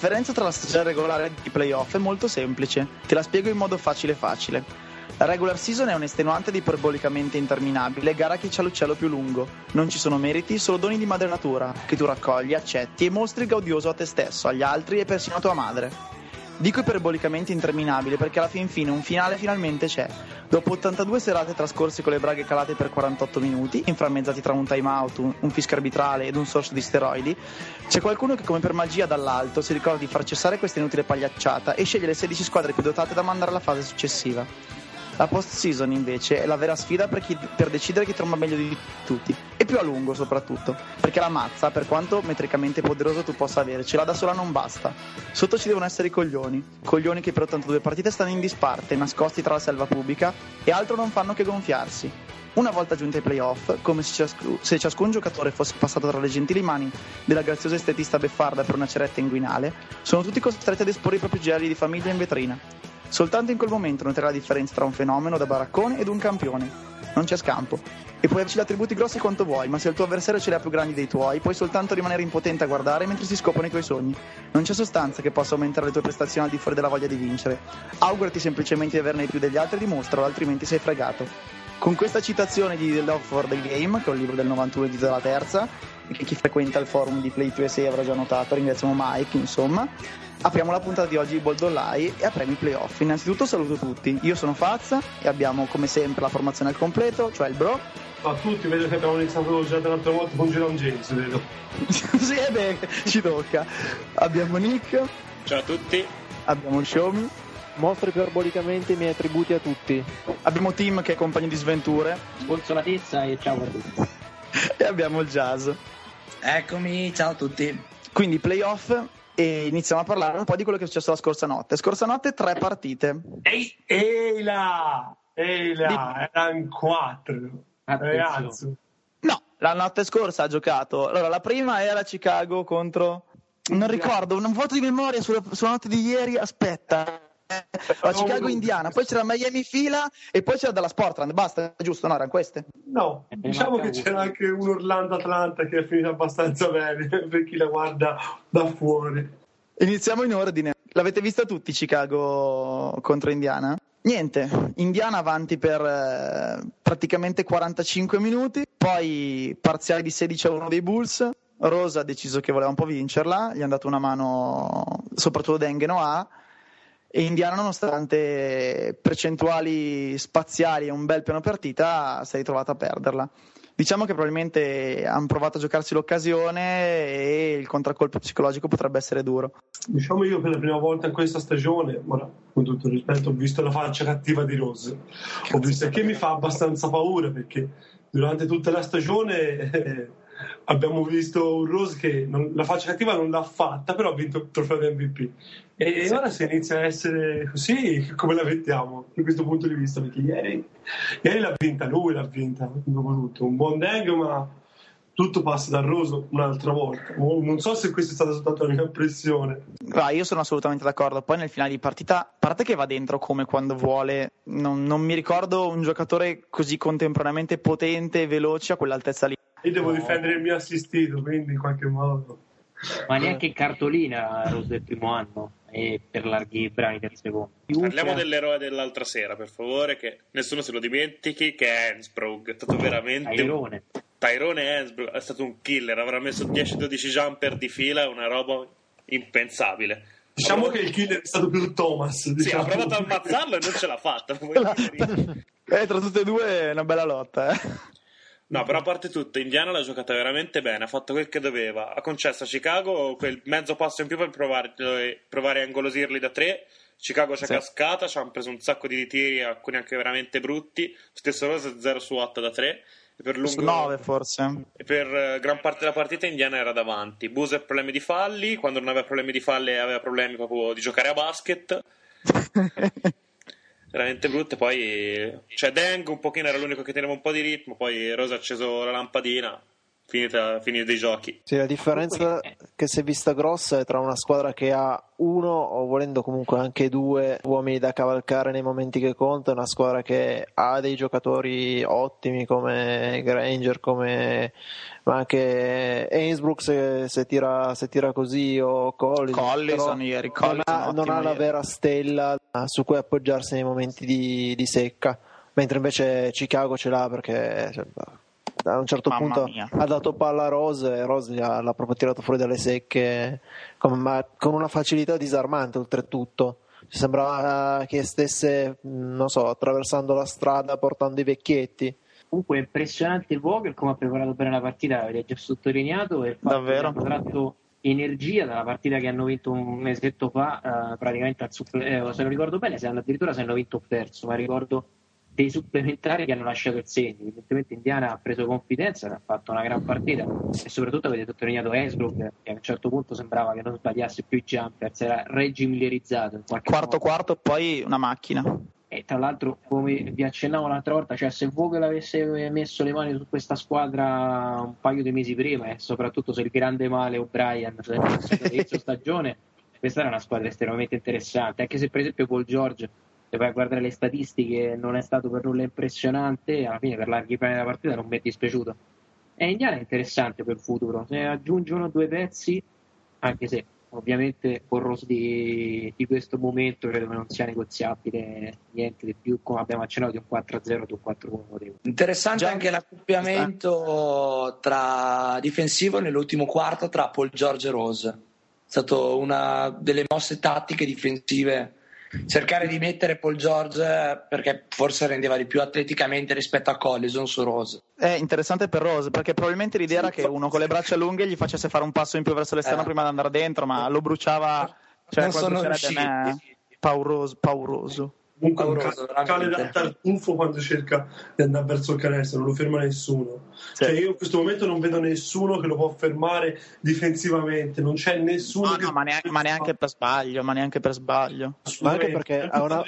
differenza tra la stagione regolare e i playoff è molto semplice, te la spiego in modo facile facile. La regular season è un'estenuante ed iperbolicamente interminabile gara che c'ha l'uccello più lungo. Non ci sono meriti, solo doni di madre natura, che tu raccogli, accetti e mostri gaudioso a te stesso, agli altri e persino a tua madre. Dico iperbolicamente interminabile perché alla fin fine un finale finalmente c'è. Dopo 82 serate trascorse con le braghe calate per 48 minuti, inframmezzati tra un time out, un, fischio arbitrale ed un sorso di steroidi, c'è qualcuno che come per magia dall'alto si ricorda di far cessare questa inutile pagliacciata e sceglie le 16 squadre più dotate da mandare alla fase successiva. La post-season invece è la vera sfida per, chi, per, decidere chi tromba meglio di tutti e più a lungo soprattutto, perché la mazza, per quanto metricamente poderosa tu possa avercela, da sola non basta. Sotto ci devono essere i coglioni, coglioni che per 82 partite stanno in disparte, nascosti tra la selva pubblica e altro non fanno che gonfiarsi. Una volta giunti ai playoff, come se, ciascun, se ciascun giocatore fosse passato tra le gentili mani della graziosa estetista beffarda per una ceretta inguinale, sono tutti costretti ad esporre i propri geli di famiglia in vetrina. Soltanto in quel momento noterai la differenza tra un fenomeno da baraccone ed un campione. Non c'è scampo. E puoi averci gli attributi grossi quanto vuoi, ma se il tuo avversario ce li ha più grandi dei tuoi, puoi soltanto rimanere impotente a guardare mentre si scoprono i tuoi sogni. Non c'è sostanza che possa aumentare le tue prestazioni al di fuori della voglia di vincere. Augurati semplicemente di averne di più degli altri e dimostralo, altrimenti sei fregato. Con questa citazione di The Love for the Game, che è un libro del 91 edito dalla terza, chi frequenta il forum di Play2SA avrà già notato, ringraziamo Mike, insomma, apriamo la puntata di oggi di Boldolai e apriamo i playoff. Innanzitutto saluto tutti, io sono Fazza e abbiamo come sempre la formazione al completo, cioè il Bro. Ciao a tutti, vedo che abbiamo iniziato già l'altra volta con Jerome James, vedo. sì, eh beh, ci tocca. Abbiamo Nick. Ciao a tutti. Abbiamo Xiaomi. Mostro iperbolicamente i miei attributi a tutti. Abbiamo Tim che è compagno di sventure. Sponsoratezza e ciao a tutti. e abbiamo il Jazz. Eccomi, ciao a tutti. Quindi playoff e iniziamo a parlare un po' di quello che è successo la scorsa notte. Scorsa notte tre partite. Ehi, ehi là, ehi là, erano quattro. Ragazzi. No, la notte scorsa ha giocato. Allora, la prima era Chicago contro... Non ricordo, un voto di memoria sulla, sulla notte di ieri. Aspetta. La Chicago Indiana, poi c'era Miami Fila e poi c'era dalla Sportland. Basta, giusto? No, erano queste? No, diciamo che c'era anche un Orlando Atlanta che è finito abbastanza bene per chi la guarda da fuori. Iniziamo in ordine. L'avete vista tutti Chicago contro Indiana? Niente, Indiana avanti per eh, praticamente 45 minuti, poi parziale di 16 a 1 dei Bulls. Rosa ha deciso che voleva un po' vincerla, gli hanno dato una mano soprattutto Deng e Noah e Indiana nonostante percentuali spaziali e un bel piano partita si è ritrovata a perderla. Diciamo che probabilmente hanno provato a giocarsi l'occasione e il contraccolpo psicologico potrebbe essere duro. Diciamo io per la prima volta in questa stagione, ora, con tutto il rispetto, ho visto la faccia cattiva di Rose. Ho visto che mi fa abbastanza paura perché durante tutta la stagione eh, abbiamo visto un Rose che non, la faccia cattiva non l'ha fatta, però ha vinto il trofeo di MVP. E sì. ora si inizia a essere così, come la mettiamo da questo punto di vista? Perché ieri, ieri l'ha vinta lui, l'ha vinta dopo tutto. Un buon Deng, ma tutto passa da Roso un'altra volta. Non so se questa è stata soltanto la mia impressione. Ah, io sono assolutamente d'accordo. Poi nel finale di partita, a parte che va dentro come quando vuole, non, non mi ricordo un giocatore così contemporaneamente potente e veloce a quell'altezza lì. Io devo difendere il mio assistito, quindi in qualche modo. Ma neanche in cartolina Rose del primo anno e per larghi brani del secondo. Parliamo dell'eroe dell'altra sera, per favore, che nessuno se lo dimentichi, che è Hansbrough. È stato veramente... Tyrone. Un... Tyrone Hansbrough è stato un killer, avrà messo 10-12 jumper di fila, una roba impensabile. Diciamo che il killer è stato più Thomas. Diciamo. Sì, ha provato a ammazzarlo e non ce l'ha fatta. eh, tra tutte e due è una bella lotta, eh. No, però a parte tutto, Indiana l'ha giocata veramente bene, ha fatto quel che doveva. Ha concesso a Chicago quel mezzo passo in più per provare, provare a ingolosirli da tre. Chicago ci ha sì. cascata, ci hanno preso un sacco di tiri, alcuni anche veramente brutti. Stesso Rose 0 su 8 da 3. E per lungo... 9 forse. E per uh, gran parte della partita Indiana era davanti. Ha problemi di falli, quando non aveva problemi di falli aveva problemi proprio di giocare a basket. veramente brutte. Poi cioè Deng, un pochino era l'unico che teneva un po' di ritmo. Poi Rosa ha acceso la lampadina. Finita, finita i giochi. Sì, la differenza che si è vista grossa è tra una squadra che ha uno o volendo comunque anche due uomini da cavalcare nei momenti che conta e una squadra che ha dei giocatori ottimi come Granger, come ma anche Ainsbrook se, se, tira, se tira così o Collison, Collison ieri, non, ha, non ha la ieri. vera stella su cui appoggiarsi nei momenti di, di secca mentre invece Chicago ce l'ha perché cioè, a un certo Mamma punto mia. ha dato palla a Rose e Rose ha- l'ha proprio tirato fuori dalle secche con, ma con una facilità disarmante oltretutto Ci sembrava che stesse non so attraversando la strada portando i vecchietti Comunque è impressionante il Vogel come ha preparato bene la partita, l'avete già sottolineato, e Davvero? hanno tratto energia dalla partita che hanno vinto un mesetto fa, eh, praticamente al supple- eh, se non ricordo bene, se hanno addirittura se hanno vinto o perso, ma ricordo dei supplementari che hanno lasciato il segno. Evidentemente Indiana ha preso confidenza, ha fatto una gran partita e soprattutto avete sottolineato Esbrook che a un certo punto sembrava che non sbagliasse più i jumper, si era regimillerizzato Quarto modo. quarto, poi una macchina. E tra l'altro, come vi accennavo l'altra volta, cioè se Vogel avesse messo le mani su questa squadra un paio di mesi prima, e soprattutto se il grande male O'Brien se l'è passato all'inizio stagione, questa era una squadra estremamente interessante. Anche se, per esempio, Paul George, se vai a guardare le statistiche, non è stato per nulla impressionante, alla fine per larghi piani della partita non mi è dispiaciuto. E Indiana è interessante per il futuro. Se aggiungono due pezzi, anche se ovviamente con Rose di, di questo momento credo che non sia negoziabile niente di più, come abbiamo accennato, di un 4-0 o un 4-1 notevole. Interessante Già- anche l'accoppiamento tra difensivo nell'ultimo quarto tra Paul George e Rose. È stata una delle mosse tattiche difensive. Cercare di mettere Paul George perché forse rendeva di più atleticamente rispetto a Collison su Rose. È interessante per Rose perché probabilmente l'idea era che uno con le braccia lunghe gli facesse fare un passo in più verso l'esterno Eh. prima di andare dentro, ma lo bruciava. Cioè, Non sono a me, riusciti. pauroso, pauroso. Comunque un Pauroso, ca- cane da tartufo quando cerca di andare verso il canestro, non lo ferma nessuno. Sì. Cioè, io in questo momento non vedo nessuno che lo può fermare difensivamente, non c'è nessuno No, no, ma neanche, ma neanche per sbaglio, ma neanche per sbaglio. Ma anche perché ha una-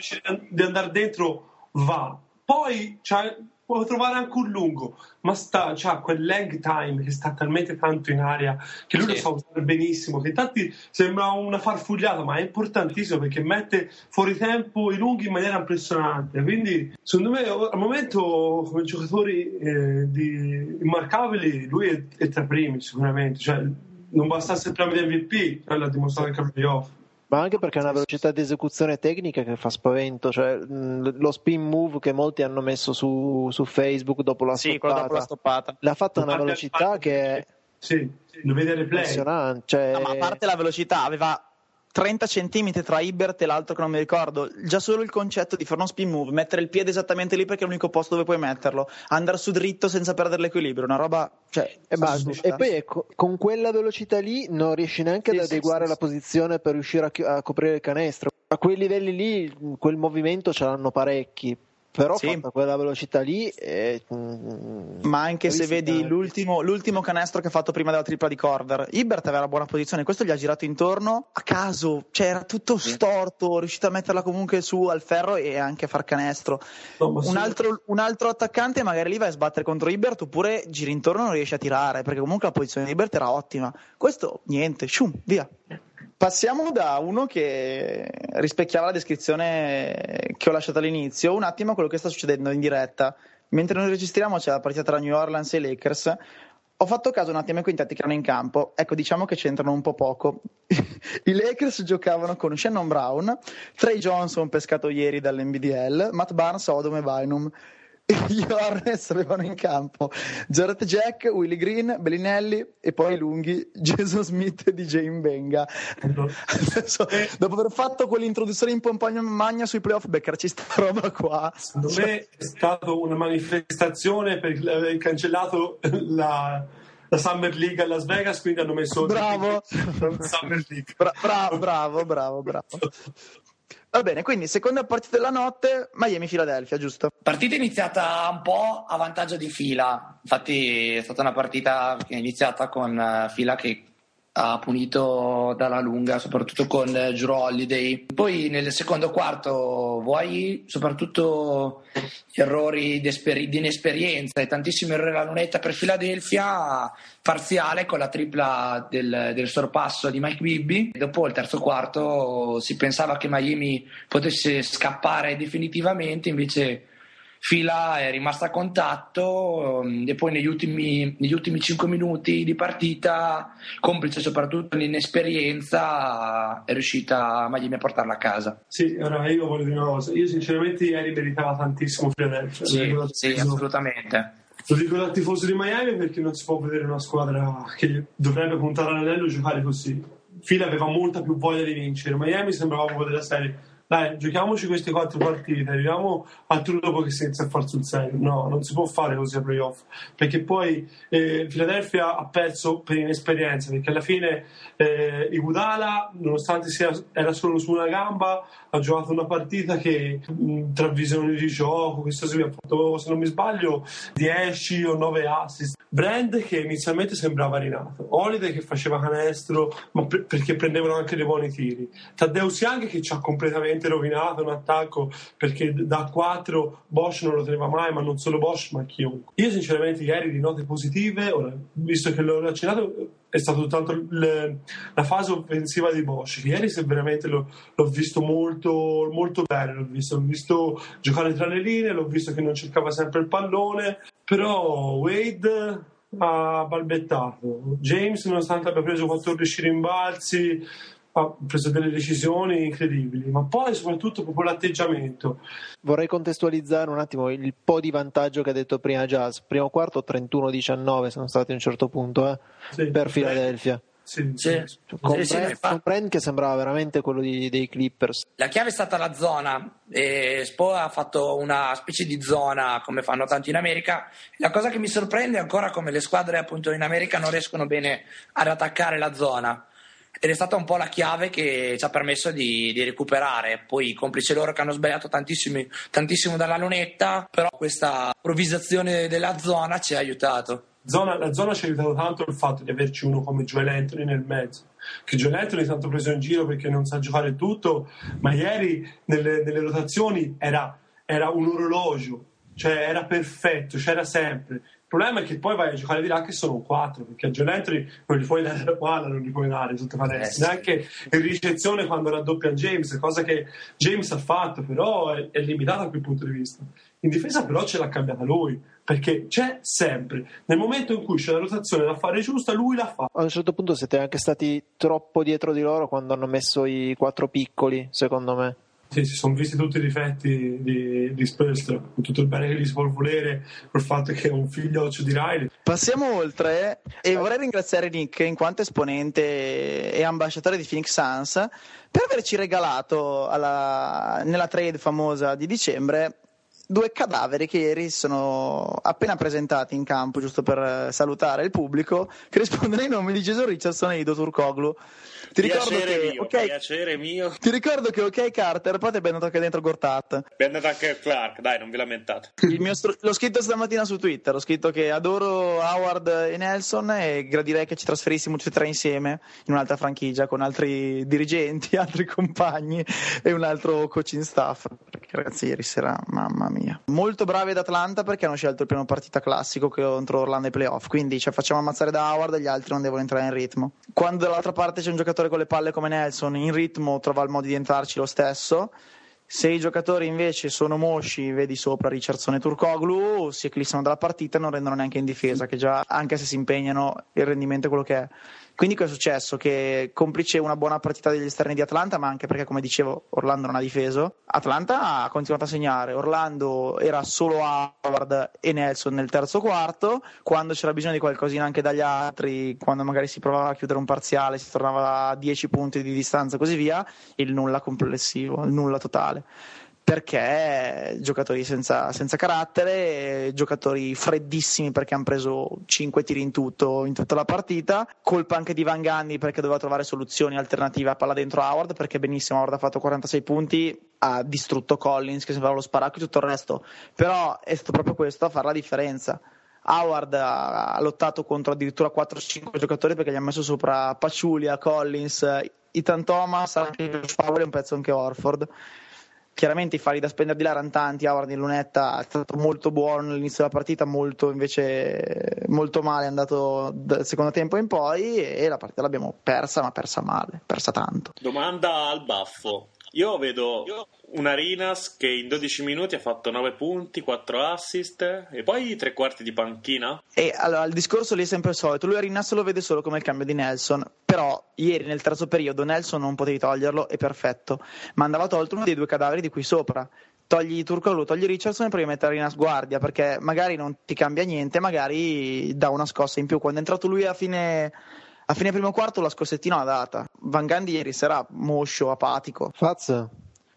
di andare dentro va. Poi c'ha- può trovare anche un lungo, ma sta, c'ha quel lag time che sta talmente tanto in aria che lui Sì. lo sa usare benissimo. Che infatti sembra una farfugliata, ma è importantissimo perché mette fuori tempo i lunghi in maniera impressionante. Quindi, secondo me, al momento, come giocatori eh, di- immarcabili, lui è, è tra i primi sicuramente. Cioè, non bastasse il premio di MVP, l'ha dimostrato anche al playoff. Ma anche perché ha una velocità di esecuzione tecnica che fa spavento cioè lo spin move che molti hanno messo su, su Facebook dopo la Sì, quello dopo la stoppata stoppata. l'ha fatta a una velocità che è Sì, lo vede replay. impressionante cioè, No, ma a parte la velocità, aveva 30 centimetri tra Ibert e l'altro che non mi ricordo. Già solo il concetto di fare uno spin move, mettere il piede esattamente lì perché è l'unico posto dove puoi metterlo, andare su dritto senza perdere l'equilibrio, una roba. Cioè, E, basta. assurda. E poi ecco, con quella velocità lì non riesci neanche Sì, ad sì, adeguare sì, la sì. posizione per riuscire a, chi- a coprire il canestro. A quei livelli lì, quel movimento ce l'hanno parecchi. Però Sì. fatta quella velocità lì è, mm, Ma anche se vedi l'ultimo, l'ultimo canestro che ha fatto prima della tripla di Corver, Ibert aveva la buona posizione, questo gli ha girato intorno a caso, cioè era tutto storto, riuscito a metterla comunque su al ferro e anche a far canestro. No, Un sì. altro, un altro attaccante magari lì vai a sbattere contro Ibert oppure giri intorno e non riesci a tirare perché comunque la posizione di Ibert era ottima. Questo niente, shum, via. Passiamo da uno che rispecchiava la descrizione che ho lasciato all'inizio, un attimo a quello che sta succedendo in diretta. Mentre noi registriamo c'è la partita tra New Orleans e Lakers. Ho fatto caso un attimo ai quintetti che erano in campo. Ecco, diciamo che c'entrano un po' poco. I Lakers giocavano con Shannon Brown, Trey Johnson pescato ieri dall'NBDL, Matt Barnes, Odom e Bynum. E Gli Hornets avevano in campo Jarrett Jack, Willie Green, Bellinelli e poi i lunghi Jason Smith e DJ Benga. Adesso, dopo aver fatto quell'introduzione in pompagna magna sui playoff, beccarci sta roba qua. Secondo me è stata una manifestazione per aver cancellato la, la Summer League a Las Vegas, quindi hanno messo Bravo. Summer League. Bra- bravo, bravo, bravo, bravo. Va bene, quindi seconda partita della notte, Miami-Philadelphia, giusto? Partita iniziata un po' a vantaggio di fila, infatti è stata una partita che è iniziata con eh, fila che ha punito dalla lunga, soprattutto con Drew Holiday. Poi nel secondo quarto vuoi soprattutto errori di inesperienza e tantissimi errori alla lunetta per Philadelphia, parziale con la tripla del, del sorpasso di Mike Bibby. Dopo il terzo quarto si pensava che Miami potesse scappare definitivamente, invece Fila è rimasta a contatto um, e poi negli ultimi, negli ultimi 5 minuti di partita, complice soprattutto l'inesperienza, è riuscita Miami a portarla a casa. Sì, ora io voglio dire una cosa, io sinceramente ieri meritava tantissimo Philadelphia. Sì, sì assolutamente. Lo dico da tifoso di Miami perché non si può vedere una squadra che dovrebbe puntare all'anello e giocare così. Fila aveva molta più voglia di vincere, Miami sembrava un po' della serie dai, giochiamoci queste quattro partite, arriviamo a turno dopo che si inizia a far sul serio. No, non si può fare così a playoff, perché poi eh, Philadelphia ha perso per inesperienza, perché alla fine eh, Igudala, nonostante sia, era solo su una gamba, ha giocato una partita che mh, tra visioni di gioco, questo si ha fatto, se non mi sbaglio, 10 o 9 assist. Brand che inizialmente sembrava rinato, Holiday che faceva canestro, ma pre- perché prendevano anche dei buoni tiri. Taddeus Young che ci ha completamente rovinato un attacco perché da 4 Bosch non lo teneva mai, ma non solo Bosch, ma chiunque. Io sinceramente ieri di note positive, ora, visto che l'ho accennato, è stata soltanto le, la fase offensiva di Bosch. Ieri se veramente l'ho, l'ho visto molto, molto bene, l'ho visto, l'ho visto giocare tra le linee, l'ho visto che non cercava sempre il pallone, però Wade ha balbettato. James, nonostante abbia preso 14 rimbalzi, ha preso delle decisioni incredibili, ma poi soprattutto proprio l'atteggiamento. Vorrei contestualizzare un attimo il po' di vantaggio che ha detto prima Jazz. Primo quarto 31-19 sono stati a un certo punto eh, sì, per Philadelphia. Sì, sì. Con, sì, Brand che sembrava veramente quello di, dei Clippers. La chiave è stata la zona. E Spo ha fatto una specie di zona come fanno tanti in America. La cosa che mi sorprende è ancora come le squadre appunto in America non riescono bene ad attaccare la zona ed è stata un po' la chiave che ci ha permesso di, di recuperare. Poi, complice loro che hanno sbagliato tantissimo dalla lunetta, però questa improvvisazione della zona ci ha aiutato. Zona, la zona ci ha aiutato tanto il fatto di averci uno come Joel Anthony nel mezzo. Che Joel Anthony è tanto preso in giro perché non sa giocare tutto, ma ieri nelle, nelle rotazioni era, era un orologio, cioè era perfetto, c'era sempre problema è che poi vai a giocare di là che sono quattro, perché a John Anthony non gli puoi dare la palla, non gli puoi dare tutte palestre, neanche in ricezione quando raddoppia James, cosa che James ha fatto, però è, è limitata a quel punto di vista. In difesa però ce l'ha cambiata lui, perché c'è sempre. Nel momento in cui c'è la rotazione da fare giusta, lui la fa. A un certo punto siete anche stati troppo dietro di loro quando hanno messo i quattro piccoli, secondo me. Sì, si sono visti tutti i difetti di, di Spurs, tutto il bene che gli si può volere, col fatto che è un figlio di Riley. Passiamo oltre e vorrei ringraziare Nick in quanto esponente e ambasciatore di Phoenix Suns per averci regalato alla, nella trade famosa di dicembre due cadaveri che ieri sono appena presentati in campo, giusto per salutare il pubblico, che rispondono ai nomi di Jason Richardson e Ido Turcoglu. Ti ricordo che, mio, okay, piacere mio. Ti ricordo che ok Carter, poi ti è andato anche dentro Gortat. è andato anche Clark, dai, non vi lamentate. Str- l'ho scritto stamattina su Twitter, ho scritto che adoro Howard e Nelson e gradirei che ci trasferissimo tutti e tre insieme in un'altra franchigia con altri dirigenti, altri compagni e un altro coaching staff. Perché ragazzi, ieri sera, mamma mia. Molto bravi ad Atlanta perché hanno scelto il primo partita classico contro Orlando ai playoff, quindi ci facciamo ammazzare da Howard e gli altri non devono entrare in ritmo. Quando dall'altra parte c'è un giocatore giocatore con le palle come Nelson in ritmo trova il modo di entrarci lo stesso. Se i giocatori invece sono mosci, vedi sopra Richardson e Turcoglu, si eclissano dalla partita e non rendono neanche in difesa, che già anche se si impegnano il rendimento è quello che è. Quindi cosa è successo? Che complice una buona partita degli esterni di Atlanta, ma anche perché, come dicevo, Orlando non ha difeso, Atlanta ha continuato a segnare. Orlando era solo Howard e Nelson nel terzo quarto, quando c'era bisogno di qualcosina anche dagli altri, quando magari si provava a chiudere un parziale, si tornava a 10 punti di distanza e così via, il nulla complessivo, il nulla totale perché giocatori senza, senza, carattere, giocatori freddissimi perché hanno preso 5 tiri in tutto in tutta la partita, colpa anche di Van Ganni perché doveva trovare soluzioni alternative a palla dentro Howard perché benissimo Howard ha fatto 46 punti, ha distrutto Collins che sembrava lo sparacco e tutto il resto, però è stato proprio questo a fare la differenza. Howard ha, lottato contro addirittura 4-5 giocatori perché gli ha messo sopra Paciulia, Collins, Ethan Thomas, anche Powell e un pezzo anche Orford. Chiaramente i falli da spendere di là erano tanti, Howard in lunetta è stato molto buono all'inizio della partita, molto invece molto male è andato dal secondo tempo in poi e la partita l'abbiamo persa, ma persa male, persa tanto. Domanda al baffo. Io vedo un Arinas che in 12 minuti ha fatto 9 punti, 4 assist e poi tre quarti di panchina. E allora il discorso lì è sempre il solito. Lui Arinas lo vede solo come il cambio di Nelson. Però ieri nel terzo periodo Nelson non potevi toglierlo, è perfetto. Ma andava tolto uno dei due cadaveri di qui sopra. Togli Turcoglu, togli Richardson e provi a mettere Arinas guardia perché magari non ti cambia niente, magari dà una scossa in più. Quando è entrato lui a fine a fine primo quarto la scossettina l'ha data. Van Gandhi ieri sera moscio, apatico. Faz,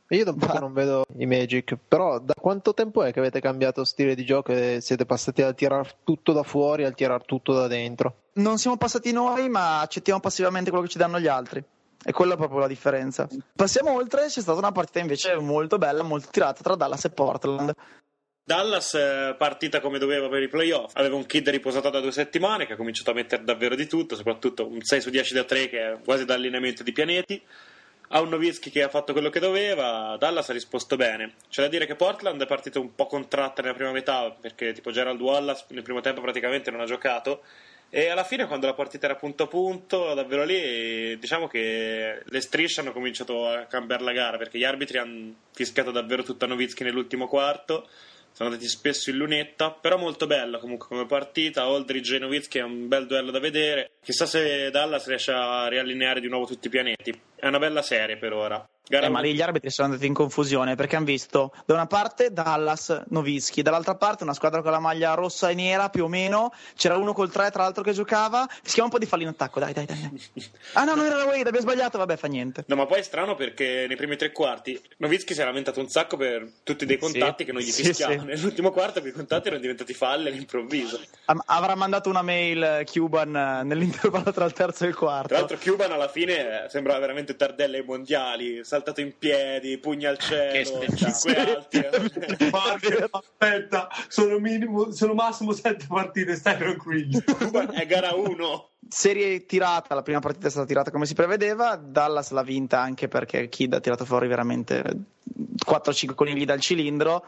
io da un po' non vedo i Magic, però da quanto tempo è che avete cambiato stile di gioco e siete passati dal tirare tutto da fuori al tirare tutto da dentro? Non siamo passati noi, ma accettiamo passivamente quello che ci danno gli altri. E quella è proprio la differenza. Passiamo oltre, c'è stata una partita invece molto bella, molto tirata tra Dallas e Portland. Dallas è partita come doveva per i playoff. Aveva un kid riposato da due settimane che ha cominciato a mettere davvero di tutto, soprattutto un 6 su 10 da 3 che è quasi da allineamento di pianeti. Ha un Novitsky che ha fatto quello che doveva, Dallas ha risposto bene. C'è da dire che Portland è partita un po' contratta nella prima metà perché tipo Gerald Wallace nel primo tempo praticamente non ha giocato e alla fine quando la partita era punto a punto, davvero lì, diciamo che le strisce hanno cominciato a cambiare la gara perché gli arbitri hanno fischiato davvero tutta Novitsky nell'ultimo quarto sono andati spesso in lunetta, però molto bella comunque come partita. Aldridge e Novitsky è un bel duello da vedere. Chissà se Dallas riesce a riallineare di nuovo tutti i pianeti. È una bella serie per ora. Eh, ma lì gli arbitri sono andati in confusione perché hanno visto da una parte Dallas Novischi, dall'altra parte una squadra con la maglia rossa e nera più o meno. C'era uno col 3 tra l'altro che giocava. Fischiava un po' di fallo in attacco. Dai, dai, dai. ah no, non era la Wade, abbiamo sbagliato. Vabbè, fa niente. No, ma poi è strano perché nei primi tre quarti Novischi si è lamentato un sacco per tutti dei contatti sì, che non gli sì, fischiavano. Sì. Nell'ultimo quarto quei contatti erano diventati falle all'improvviso. Avrà mandato una mail Cuban eh, nell'intervallo tra il terzo e il quarto. Tra l'altro, Cuban alla fine sembrava veramente Tardella ai mondiali, saltato in piedi pugni al cielo, cinque alti. Aspetta, sono, minimo, sono massimo sette partite, stai tranquillo. È gara 1. Serie tirata, la prima partita è stata tirata come si prevedeva, Dallas l'ha vinta anche perché Kid ha tirato fuori veramente 4-5 conigli dal cilindro,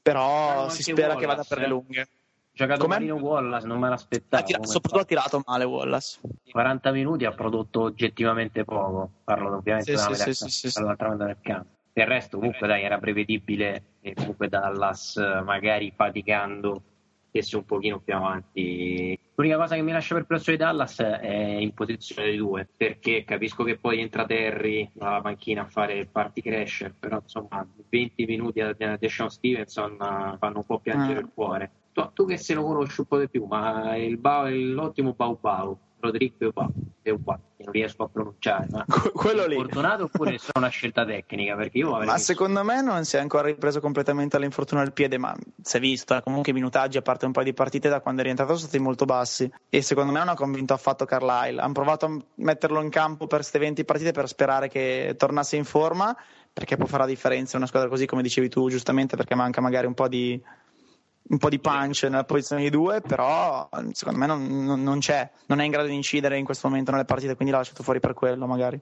però si spera Wallace, che vada per le lunghe. Giocato Com'è? Marino Wallace, non me l'aspettavo. Ha tirato, soprattutto ha tirato male Wallace. 40 minuti ha prodotto oggettivamente poco. Parlo ovviamente sì, della sì, sì, dall'altra metà del campo. Il resto comunque dai, era prevedibile e comunque Dallas magari faticando stesse un pochino più avanti. L'unica cosa che mi lascia perplesso di Dallas è in posizione di due, perché capisco che poi entra Terry dalla panchina a fare il party crasher, però insomma 20 minuti a Deshaun Stevenson fanno un po' piangere ah. il cuore tu, tu, che se lo conosci un po' di più, ma il Bau, l'ottimo Bau Bau, Rodrigo Bau, Bau, non riesco a pronunciare, ma quello lì. Fortunato oppure è solo una scelta tecnica? Perché io ma secondo me non si è ancora ripreso completamente all'infortunio al piede, ma si è visto, eh, comunque i minutaggi a parte un paio di partite da quando è rientrato sono stati molto bassi e secondo me non ha convinto affatto Carlisle. Hanno provato a metterlo in campo per queste 20 partite per sperare che tornasse in forma perché può fare la differenza una squadra così come dicevi tu giustamente perché manca magari un po' di un po' di punch nella posizione di due, però secondo me non, non, non, c'è, non è in grado di incidere in questo momento nelle partite, quindi l'ha lasciato fuori per quello magari.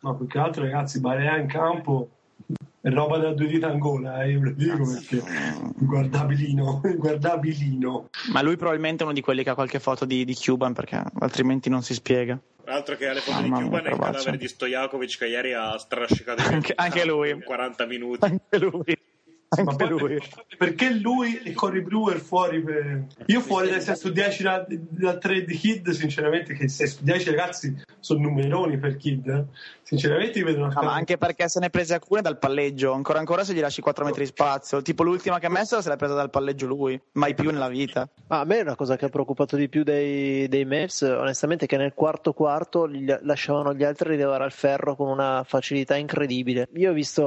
No, più che altro ragazzi, Barea in campo è roba da due dita Angola, eh, io ve lo dico perché guardabilino, guardabilino. Ma lui probabilmente è uno di quelli che ha qualche foto di, di Cuban perché altrimenti non si spiega. Altro che alle foto ah, di Cuban è il cadavere di Stojakovic che ieri ha strascicato anche, anche lui 40 minuti. Anche lui anche lui. Perché lui e Cory Brewer fuori per... Io fuori dai 6 su 10 da, da 3 di Kid, sinceramente, che 6 su 10 ragazzi sono numeroni per Kid. Eh. Sinceramente io vedo una cosa... ma anche perché se ne è prese alcune dal palleggio, ancora ancora se gli lasci 4 metri di spazio. Tipo l'ultima che ha messo se l'ha presa dal palleggio lui, mai più nella vita. Ma a me è una cosa che ha preoccupato di più dei, dei Mavs, onestamente, che nel quarto quarto gli lasciavano gli altri rilevare al ferro con una facilità incredibile. Io ho visto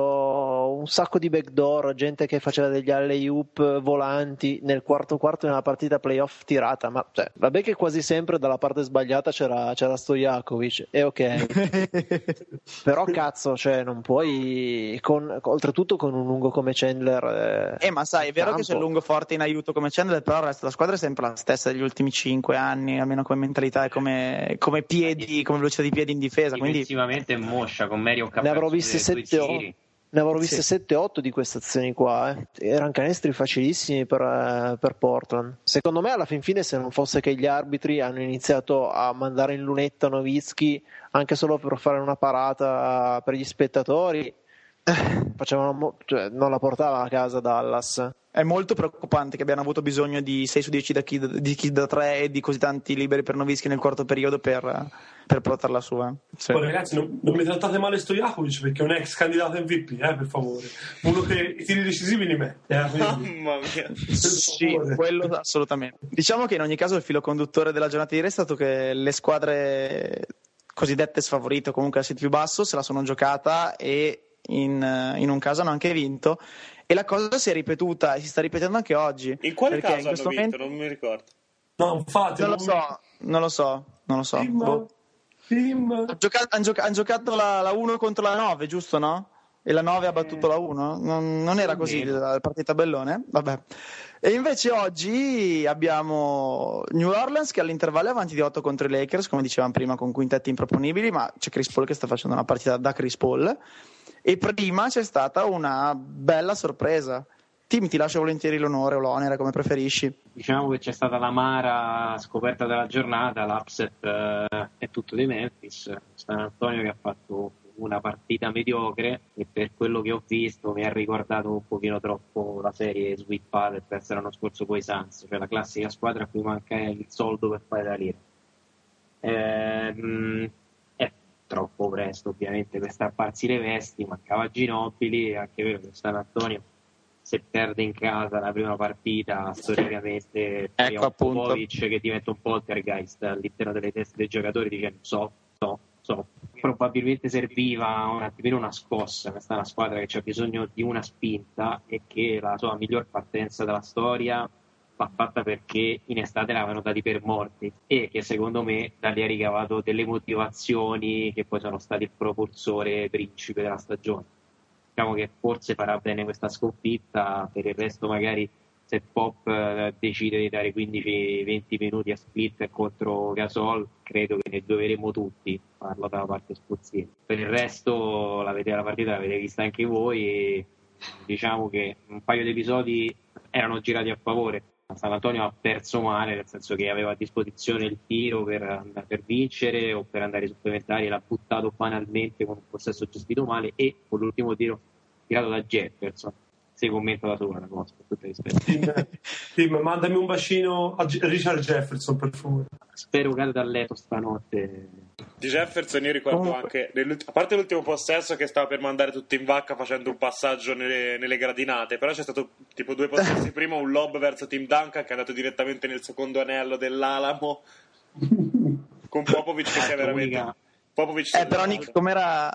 un sacco di backdoor, gente che faceva degli alley-oop volanti nel quarto quarto di una partita playoff tirata, ma cioè, vabbè che quasi sempre dalla parte sbagliata c'era, c'era Stojakovic, è ok. Però cazzo, cioè, non puoi, con, oltretutto con un lungo come Chandler. Eh, eh ma sai, è vero campo. che c'è il lungo forte in aiuto come Chandler, però il resto della squadra è sempre la stessa degli ultimi 5 anni, almeno come mentalità e come, come piedi, come velocità di piedi in difesa. Quindi Difensivamente è moscia con Mario Ne avrò Capello sui 7 tiri. Ne avrò viste Sì. 7-8 di queste azioni qua. eh. Erano canestri facilissimi per, eh, per Portland. Secondo me, alla fin fine, se non fosse che gli arbitri hanno iniziato a mandare in lunetta Novitsky anche solo per fare una parata per gli spettatori, eh, facevano mo- cioè, non la portava a casa Dallas. È molto preoccupante che abbiano avuto bisogno di 6 su 10 da kid, di kid da 3 e di così tanti liberi per Novischi nel quarto periodo per, per portarla su. eh. Sì. Poi, ragazzi, non, non mi trattate male Stojakovic perché è un ex candidato MVP, eh, per favore. Uno che i tiri decisivi li mette. Eh, Mamma mia. Sì, quello assolutamente. Diciamo che in ogni caso il filo conduttore della giornata di ieri è stato che le squadre cosiddette sfavorite, o comunque a sito più basso, se la sono giocata e in, in un caso hanno anche vinto. E la cosa si è ripetuta e si sta ripetendo anche oggi. In quale caso in questo hanno vinto? momento- Non mi ricordo. No, infatti, Non lo so, non lo so, non lo so. Team, Boh. team. Hanno giocato, han gioca- han giocato la, la 1 contro la 9, giusto, no? E la 9 ha battuto la 1? Non, non era così la partita tabellone? Vabbè. E invece oggi abbiamo New Orleans che all'intervallo è avanti di 8 contro i Lakers, come dicevamo prima, con quintetti improponibili, ma c'è Chris Paul che sta facendo una partita da Chris Paul. E prima c'è stata una bella sorpresa. Tim, ti lascio volentieri l'onore o l'onere, come preferisci. Diciamo che c'è stata l'amara scoperta della giornata, l'upset eh, è tutto di Memphis. San Antonio che ha fatto una partita mediocre e per quello che ho visto mi ha ricordato un pochino troppo la serie Sweet Pattern persa l'anno scorso con i Suns, cioè la classica squadra a cui manca il soldo per fare da lira. Ehm, troppo presto ovviamente per strapparsi le vesti, mancava Ginobili, anche vero che San Antonio se perde in casa la prima partita storicamente Ecco, appunto. Popovic che diventa un poltergeist all'interno delle teste dei giocatori dicendo so, so, so probabilmente serviva un attimino una scossa questa è una squadra che ha bisogno di una spinta e che la sua miglior partenza della storia fatta perché in estate l'avevano dati per morti e che secondo me da lì ha ricavato delle motivazioni che poi sono state il propulsore principe della stagione diciamo che forse farà bene questa sconfitta, per il resto magari se Pop eh, decide di dare 15-20 minuti a split contro Gasol, credo che ne dovremo tutti, parlo dalla parte spruzzina. Per il resto la, la partita l'avete vista anche voi e diciamo che un paio di episodi erano girati a favore. San Antonio ha perso male, nel senso che aveva a disposizione il tiro per, per vincere o per andare ai supplementari, l'ha buttato banalmente con un possesso gestito male e con l'ultimo tiro tirato da Jefferson. Si commenta da sola la cosa. Team, team, mandami un bacino a Richard Jefferson, per favore. Spero cade dal letto stanotte. Di Jefferson io ricordo Comunque- anche, a parte l'ultimo possesso che stava per mandare tutto in vacca facendo un passaggio nelle, nelle gradinate, però c'è stato tipo due possessi prima, un lob verso Tim Duncan che è andato direttamente nel secondo anello dell'Alamo con Popovic che si è veramente... L'unica- Popovic Eh, però Nick, com'era,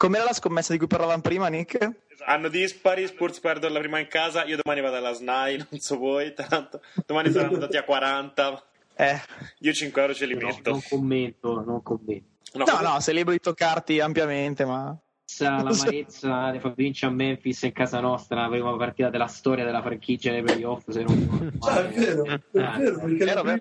com'era la scommessa di cui parlavamo prima, Nick? Hanno dispari, Spurs perdono la prima in casa, io domani vado alla SNAI, non so voi, tanto domani saranno andati a 40, Eh, io 5 euro ce li no, metto. non commento, non commento. No, no, no, sei libero di toccarti ampiamente, ma... L'amarezza di far vincere a Memphis in casa nostra, la prima partita della storia della franchigia nei playoff. Se non Ah, è vero, è Eh, vero, perché è la vero, prima,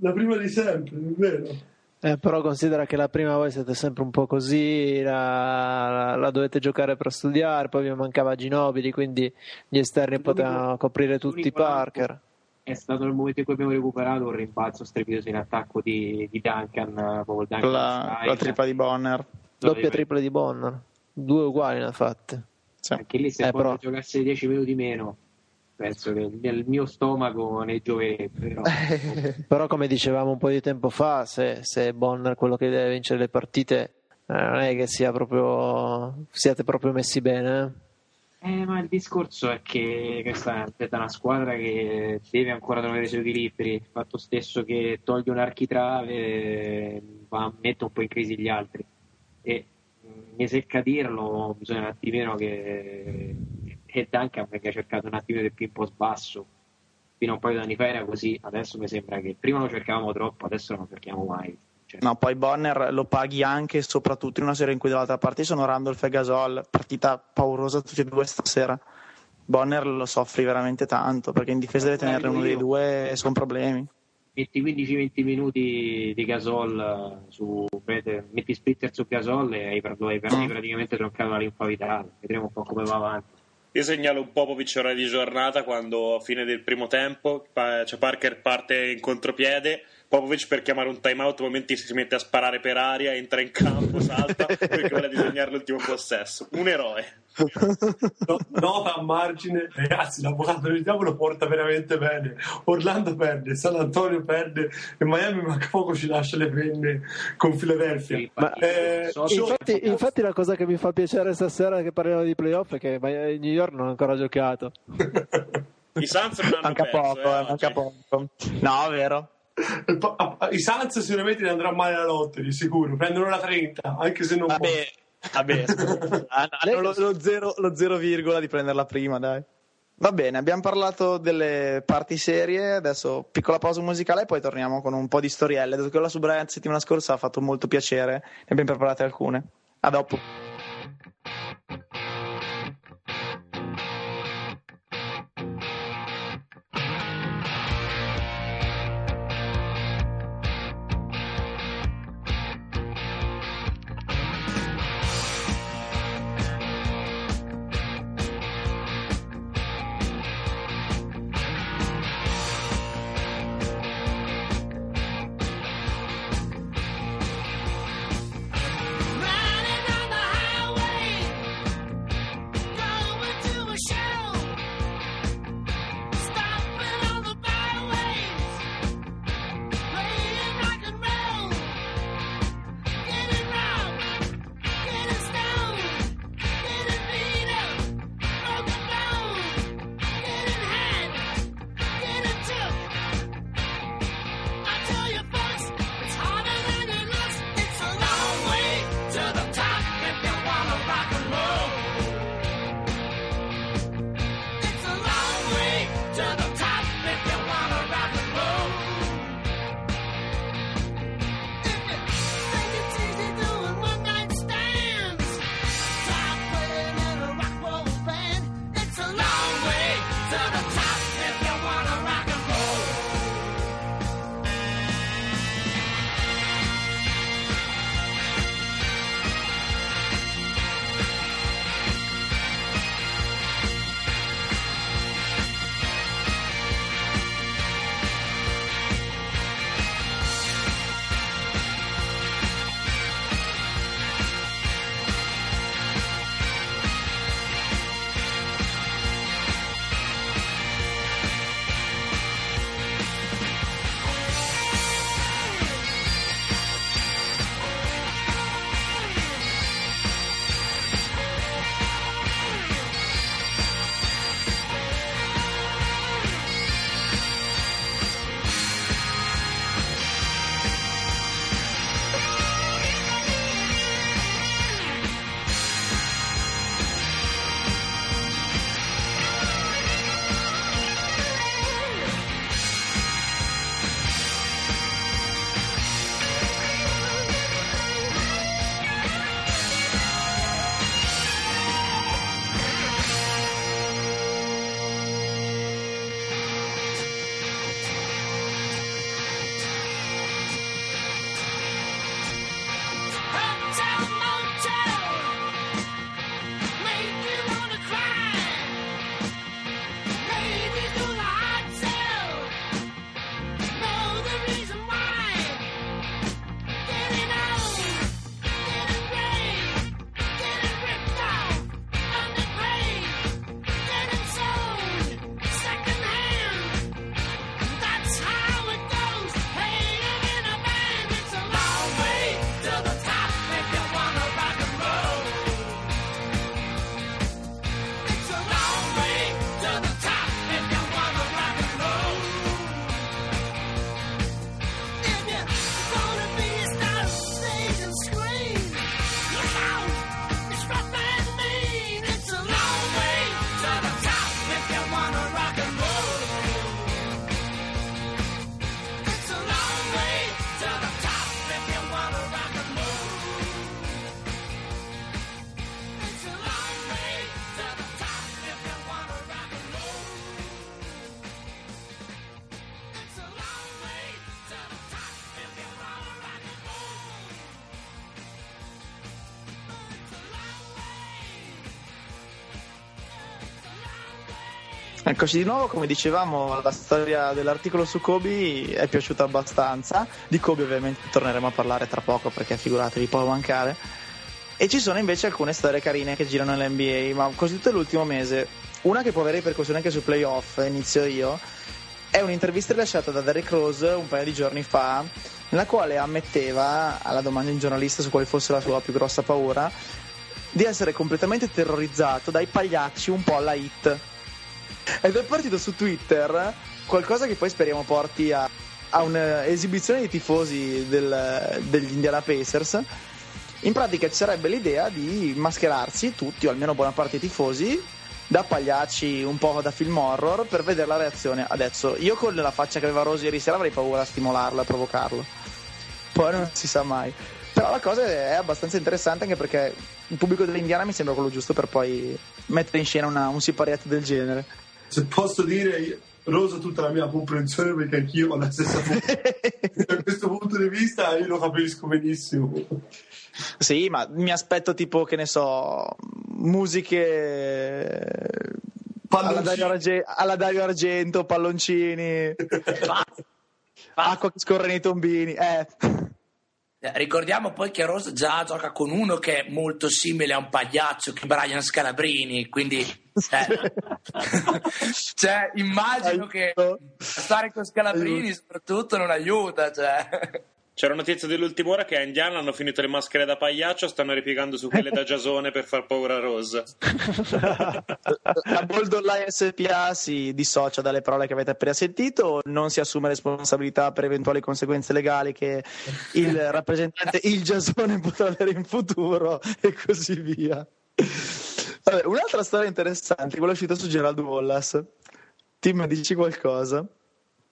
la prima di sempre, è vero. Eh, però considera che la prima voi siete sempre un po' così, la, la- la dovete giocare per studiare, poi vi mancava Ginobili, quindi gli esterni potevano coprire tutti l'unico Parker. È stato il momento in cui abbiamo recuperato un rimbalzo strepitoso in attacco di, di Duncan, eh, Duncan la, style. con la tripla di Bonner. Doppia triple di Bonner, due uguali ne ha fatte. Sì. Anche lì se Eh, poi però- giocasse 10 minuti meno, penso che il mio stomaco ne gioverebbe. Però. Però come dicevamo un po' di tempo fa, se, se Bonner è quello che deve vincere le partite, eh, non è che sia proprio, siate proprio messi bene. eh. Eh, ma il discorso è che questa è una squadra che deve ancora trovare i suoi equilibri. Il fatto stesso che toglie un architrave eh, va, mette un po' in crisi gli altri. E mi secca dirlo, bisogna un attimino che, che Duncan venga cercato un attimino del più in post basso. Fino a un paio di anni fa era così, adesso mi sembra che prima lo cercavamo troppo, adesso non lo cerchiamo mai. Cioè, No, poi Bonner lo paghi anche e soprattutto in una serie in cui dall'altra parte sono Randolph e Gasol, partita paurosa tutti e due stasera. Bonner lo soffri veramente tanto perché in difesa deve tenere uno dei due e sono problemi. metti 15-20 minuti di Gasol eh, su metti splitter su Gasol e hai, hai Mm. praticamente troncato la linfa vitale. Vedremo un po' come va avanti. Io segnalo un Popovic ora di giornata quando a fine del primo tempo cioè Parker parte in contropiede. Popovic per chiamare un timeout momenti si mette a sparare per aria, entra in campo, salta perché vuole disegnare l'ultimo possesso. Un eroe. No- nota a margine, ragazzi, l'avvocato del diavolo porta veramente bene. Orlando perde, San Antonio perde e Miami manca poco ci lascia le penne con Philadelphia. Sì, Ma- Eh, so- Infatti, infatti la cosa che mi fa piacere stasera che parliamo di playoff è che New York non ha ancora giocato. I Suns non hanno Manca perso, poco, eh, eh, manca poco. No, vero. I Suns sicuramente ne andrà male la lotta, di sicuro. Prendono la 30, anche se non Vabbè, vabbè hanno lo, lo zero, lo zero virgola di prenderla prima, dai. Va bene, abbiamo parlato delle parti serie, adesso piccola pausa musicale e poi torniamo con un po' di storielle. Dato che quella su Brian settimana scorsa ha fatto molto piacere, ne abbiamo preparate alcune. A dopo. Eccoci di nuovo, come dicevamo, la storia dell'articolo su Kobe è piaciuta abbastanza. Di Kobe ovviamente torneremo a parlare tra poco perché figuratevi può mancare. E ci sono invece alcune storie carine che girano nell'NBA, ma così tutto l'ultimo mese. Una che può avere ripercussioni anche sui playoff, inizio io, è un'intervista rilasciata da Derrick Rose un paio di giorni fa, nella quale ammetteva, alla domanda di un giornalista su quale fosse la sua più grossa paura, di essere completamente terrorizzato dai pagliacci un po' alla hit ed è partito su Twitter qualcosa che poi speriamo porti a, a un'esibizione dei tifosi del, degli Indiana Pacers. In pratica ci sarebbe l'idea di mascherarsi tutti, o almeno buona parte dei tifosi, da pagliacci un po' da film horror per vedere la reazione. Adesso, io con la faccia che aveva Rosy ieri sera avrei paura a stimolarlo, a provocarlo. Poi non si sa mai. Però la cosa è abbastanza interessante anche perché il pubblico dell'Indiana mi sembra quello giusto per poi mettere in scena una, un siparietto del genere se posso dire, Rosa tutta la mia comprensione perché anch'io ho la stessa da questo punto di vista io lo capisco benissimo. Sì, ma mi aspetto tipo, che ne so, musiche alla Dario, Arge- alla Dario, Argento, palloncini, acqua che scorre nei tombini. Eh. Eh, ricordiamo poi che Rose già gioca con uno che è molto simile a un pagliaccio che Brian Scalabrini, quindi eh, cioè, immagino che stare con Scalabrini soprattutto non aiuta. Cioè. C'era notizia dell'ultima ora che a Indiana hanno finito le maschere da pagliaccio, stanno ripiegando su quelle da Giasone per far paura a Rose. La Bold Online SPA si dissocia dalle parole che avete appena sentito, non si assume responsabilità per eventuali conseguenze legali che il rappresentante il Giasone potrà avere in futuro e così via. Vabbè, un'altra storia interessante, quella uscita su Gerald Wallace. Tim, dici qualcosa?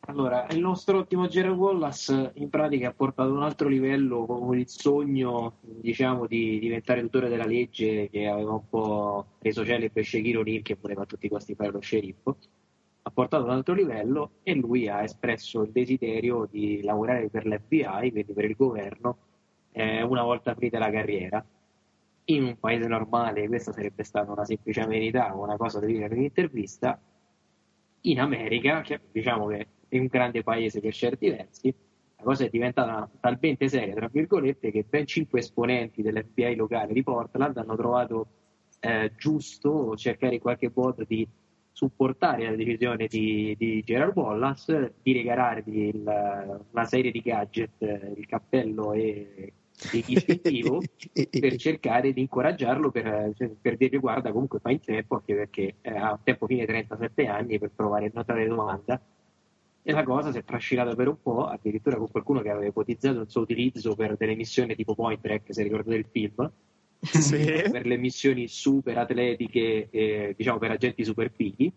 Allora, il nostro ottimo Gerald Wallace in pratica ha portato a un altro livello con il sogno, diciamo, di diventare tutore della legge che aveva un po' reso celebre Shaquille O'Neal che voleva a tutti i costi fare lo sceriffo. Ha portato ad un altro livello e lui ha espresso il desiderio di lavorare per l'FBI, quindi per il governo, eh, una volta finita la carriera. In un paese normale questa sarebbe stata una semplice amenità una cosa da dire in un'intervista. In America, che diciamo che in un grande paese per certi versi, la cosa è diventata talmente seria, tra virgolette, che ben cinque esponenti dell'FBI locale di Portland hanno trovato eh, giusto cercare in qualche modo di supportare la decisione di, di Gerald Wallace di regalargli il, una serie di gadget, il cappello e distintivo per cercare di incoraggiarlo per, cioè, per dirgli guarda comunque fai in tempo anche perché eh, ha tempo fine 37 anni per provare a notare domanda e la cosa si è trascinata per un po', addirittura con qualcuno che aveva ipotizzato il suo utilizzo per delle missioni tipo Point Break, se ricordate il film, sì. per le missioni super atletiche, eh, diciamo per agenti super fighi.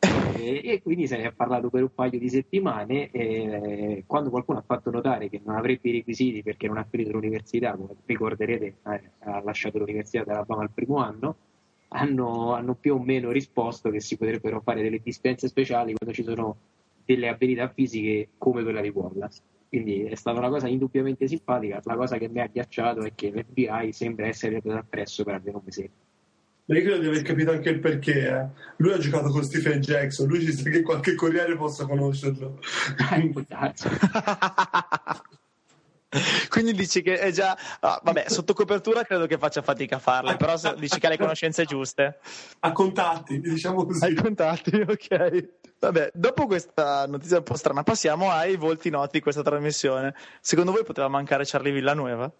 E, e, quindi se ne è parlato per un paio di settimane e quando qualcuno ha fatto notare che non avrebbe i requisiti perché non ha finito l'università, come ricorderete eh, ha lasciato l'università dall'Alabama al primo anno, hanno, hanno più o meno risposto che si potrebbero fare delle dispense speciali quando ci sono delle abilità fisiche come quella di Wallace. Quindi è stata una cosa indubbiamente simpatica. La cosa che mi ha ghiacciato è che l'FBI sembra essere preso appresso per almeno un mese. Ma io credo di aver capito anche il perché. Eh. Lui ha giocato con Stephen Jackson, lui ci sa che qualche corriere possa conoscerlo. Quindi dici che è già. Ah, vabbè, sotto copertura credo che faccia fatica a farle, però dici che ha le conoscenze giuste. A contatti, diciamo così. A contatti, ok. Vabbè, dopo questa notizia un po' strana, passiamo ai volti noti di questa trasmissione. Secondo voi poteva mancare Charlie Villanueva?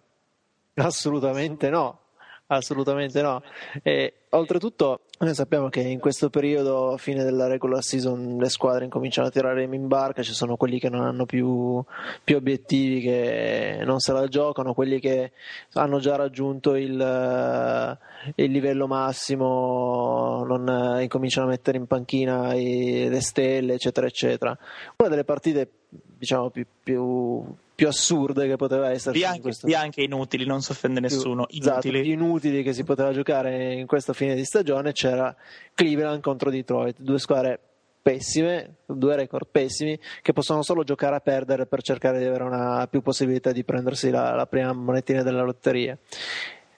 Assolutamente no assolutamente no. E, oltretutto, noi sappiamo che in questo periodo, fine della regular season, le squadre incominciano a tirare in barca. Ci sono quelli che non hanno più, più obiettivi, che non se la giocano, quelli che hanno già raggiunto il, il livello massimo, non incominciano a mettere in panchina i, le stelle, eccetera, eccetera. Una delle partite, diciamo, più, più più assurde che poteva essere. Bianche, bianche inutili, non si offende nessuno. Più, inutili. Esatto, inutili che si poteva giocare in questa fine di stagione c'era Cleveland contro Detroit, due squadre pessime, due record pessimi che possono solo giocare a perdere per cercare di avere una più possibilità di prendersi la, la prima monetina della lotteria.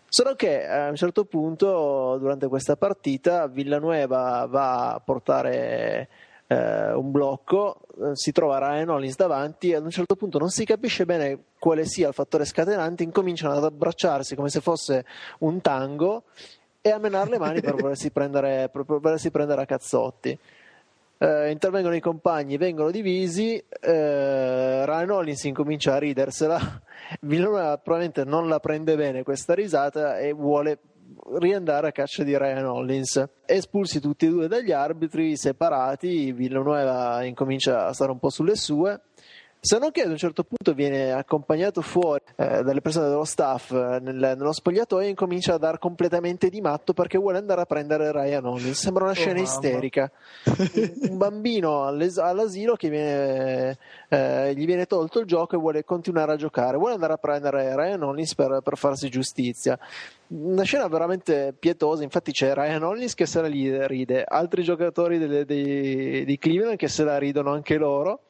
Solo che a un certo punto, durante questa partita, Villanueva va a portare eh, un blocco, eh, si trova Ryan Hollins davanti e ad un certo punto non si capisce bene quale sia il fattore scatenante, incominciano ad abbracciarsi come se fosse un tango e a menare le mani per volersi prendere, per volersi prendere a cazzotti. Uh, intervengono i compagni, vengono divisi, uh, Ryan Hollins incomincia a ridersela, Villanueva probabilmente non la prende bene questa risata e vuole riandare a caccia di Ryan Hollins. Espulsi tutti e due dagli arbitri, separati, Villanueva incomincia a stare un po' sulle sue se non che ad un certo punto viene accompagnato fuori eh, dalle persone dello staff eh, nel, nello spogliatoio e incomincia a dar completamente di matto perché vuole andare a prendere Ryan Hollins. Sembra una oh, scena oh, isterica. un, bambino all'asilo che viene, eh, gli viene tolto il gioco e vuole continuare a giocare, vuole andare a prendere Ryan Hollins per, per farsi giustizia. Una scena veramente pietosa, infatti c'è Ryan Hollins che se la ride, altri giocatori delle, dei, di Cleveland che se la ridono anche loro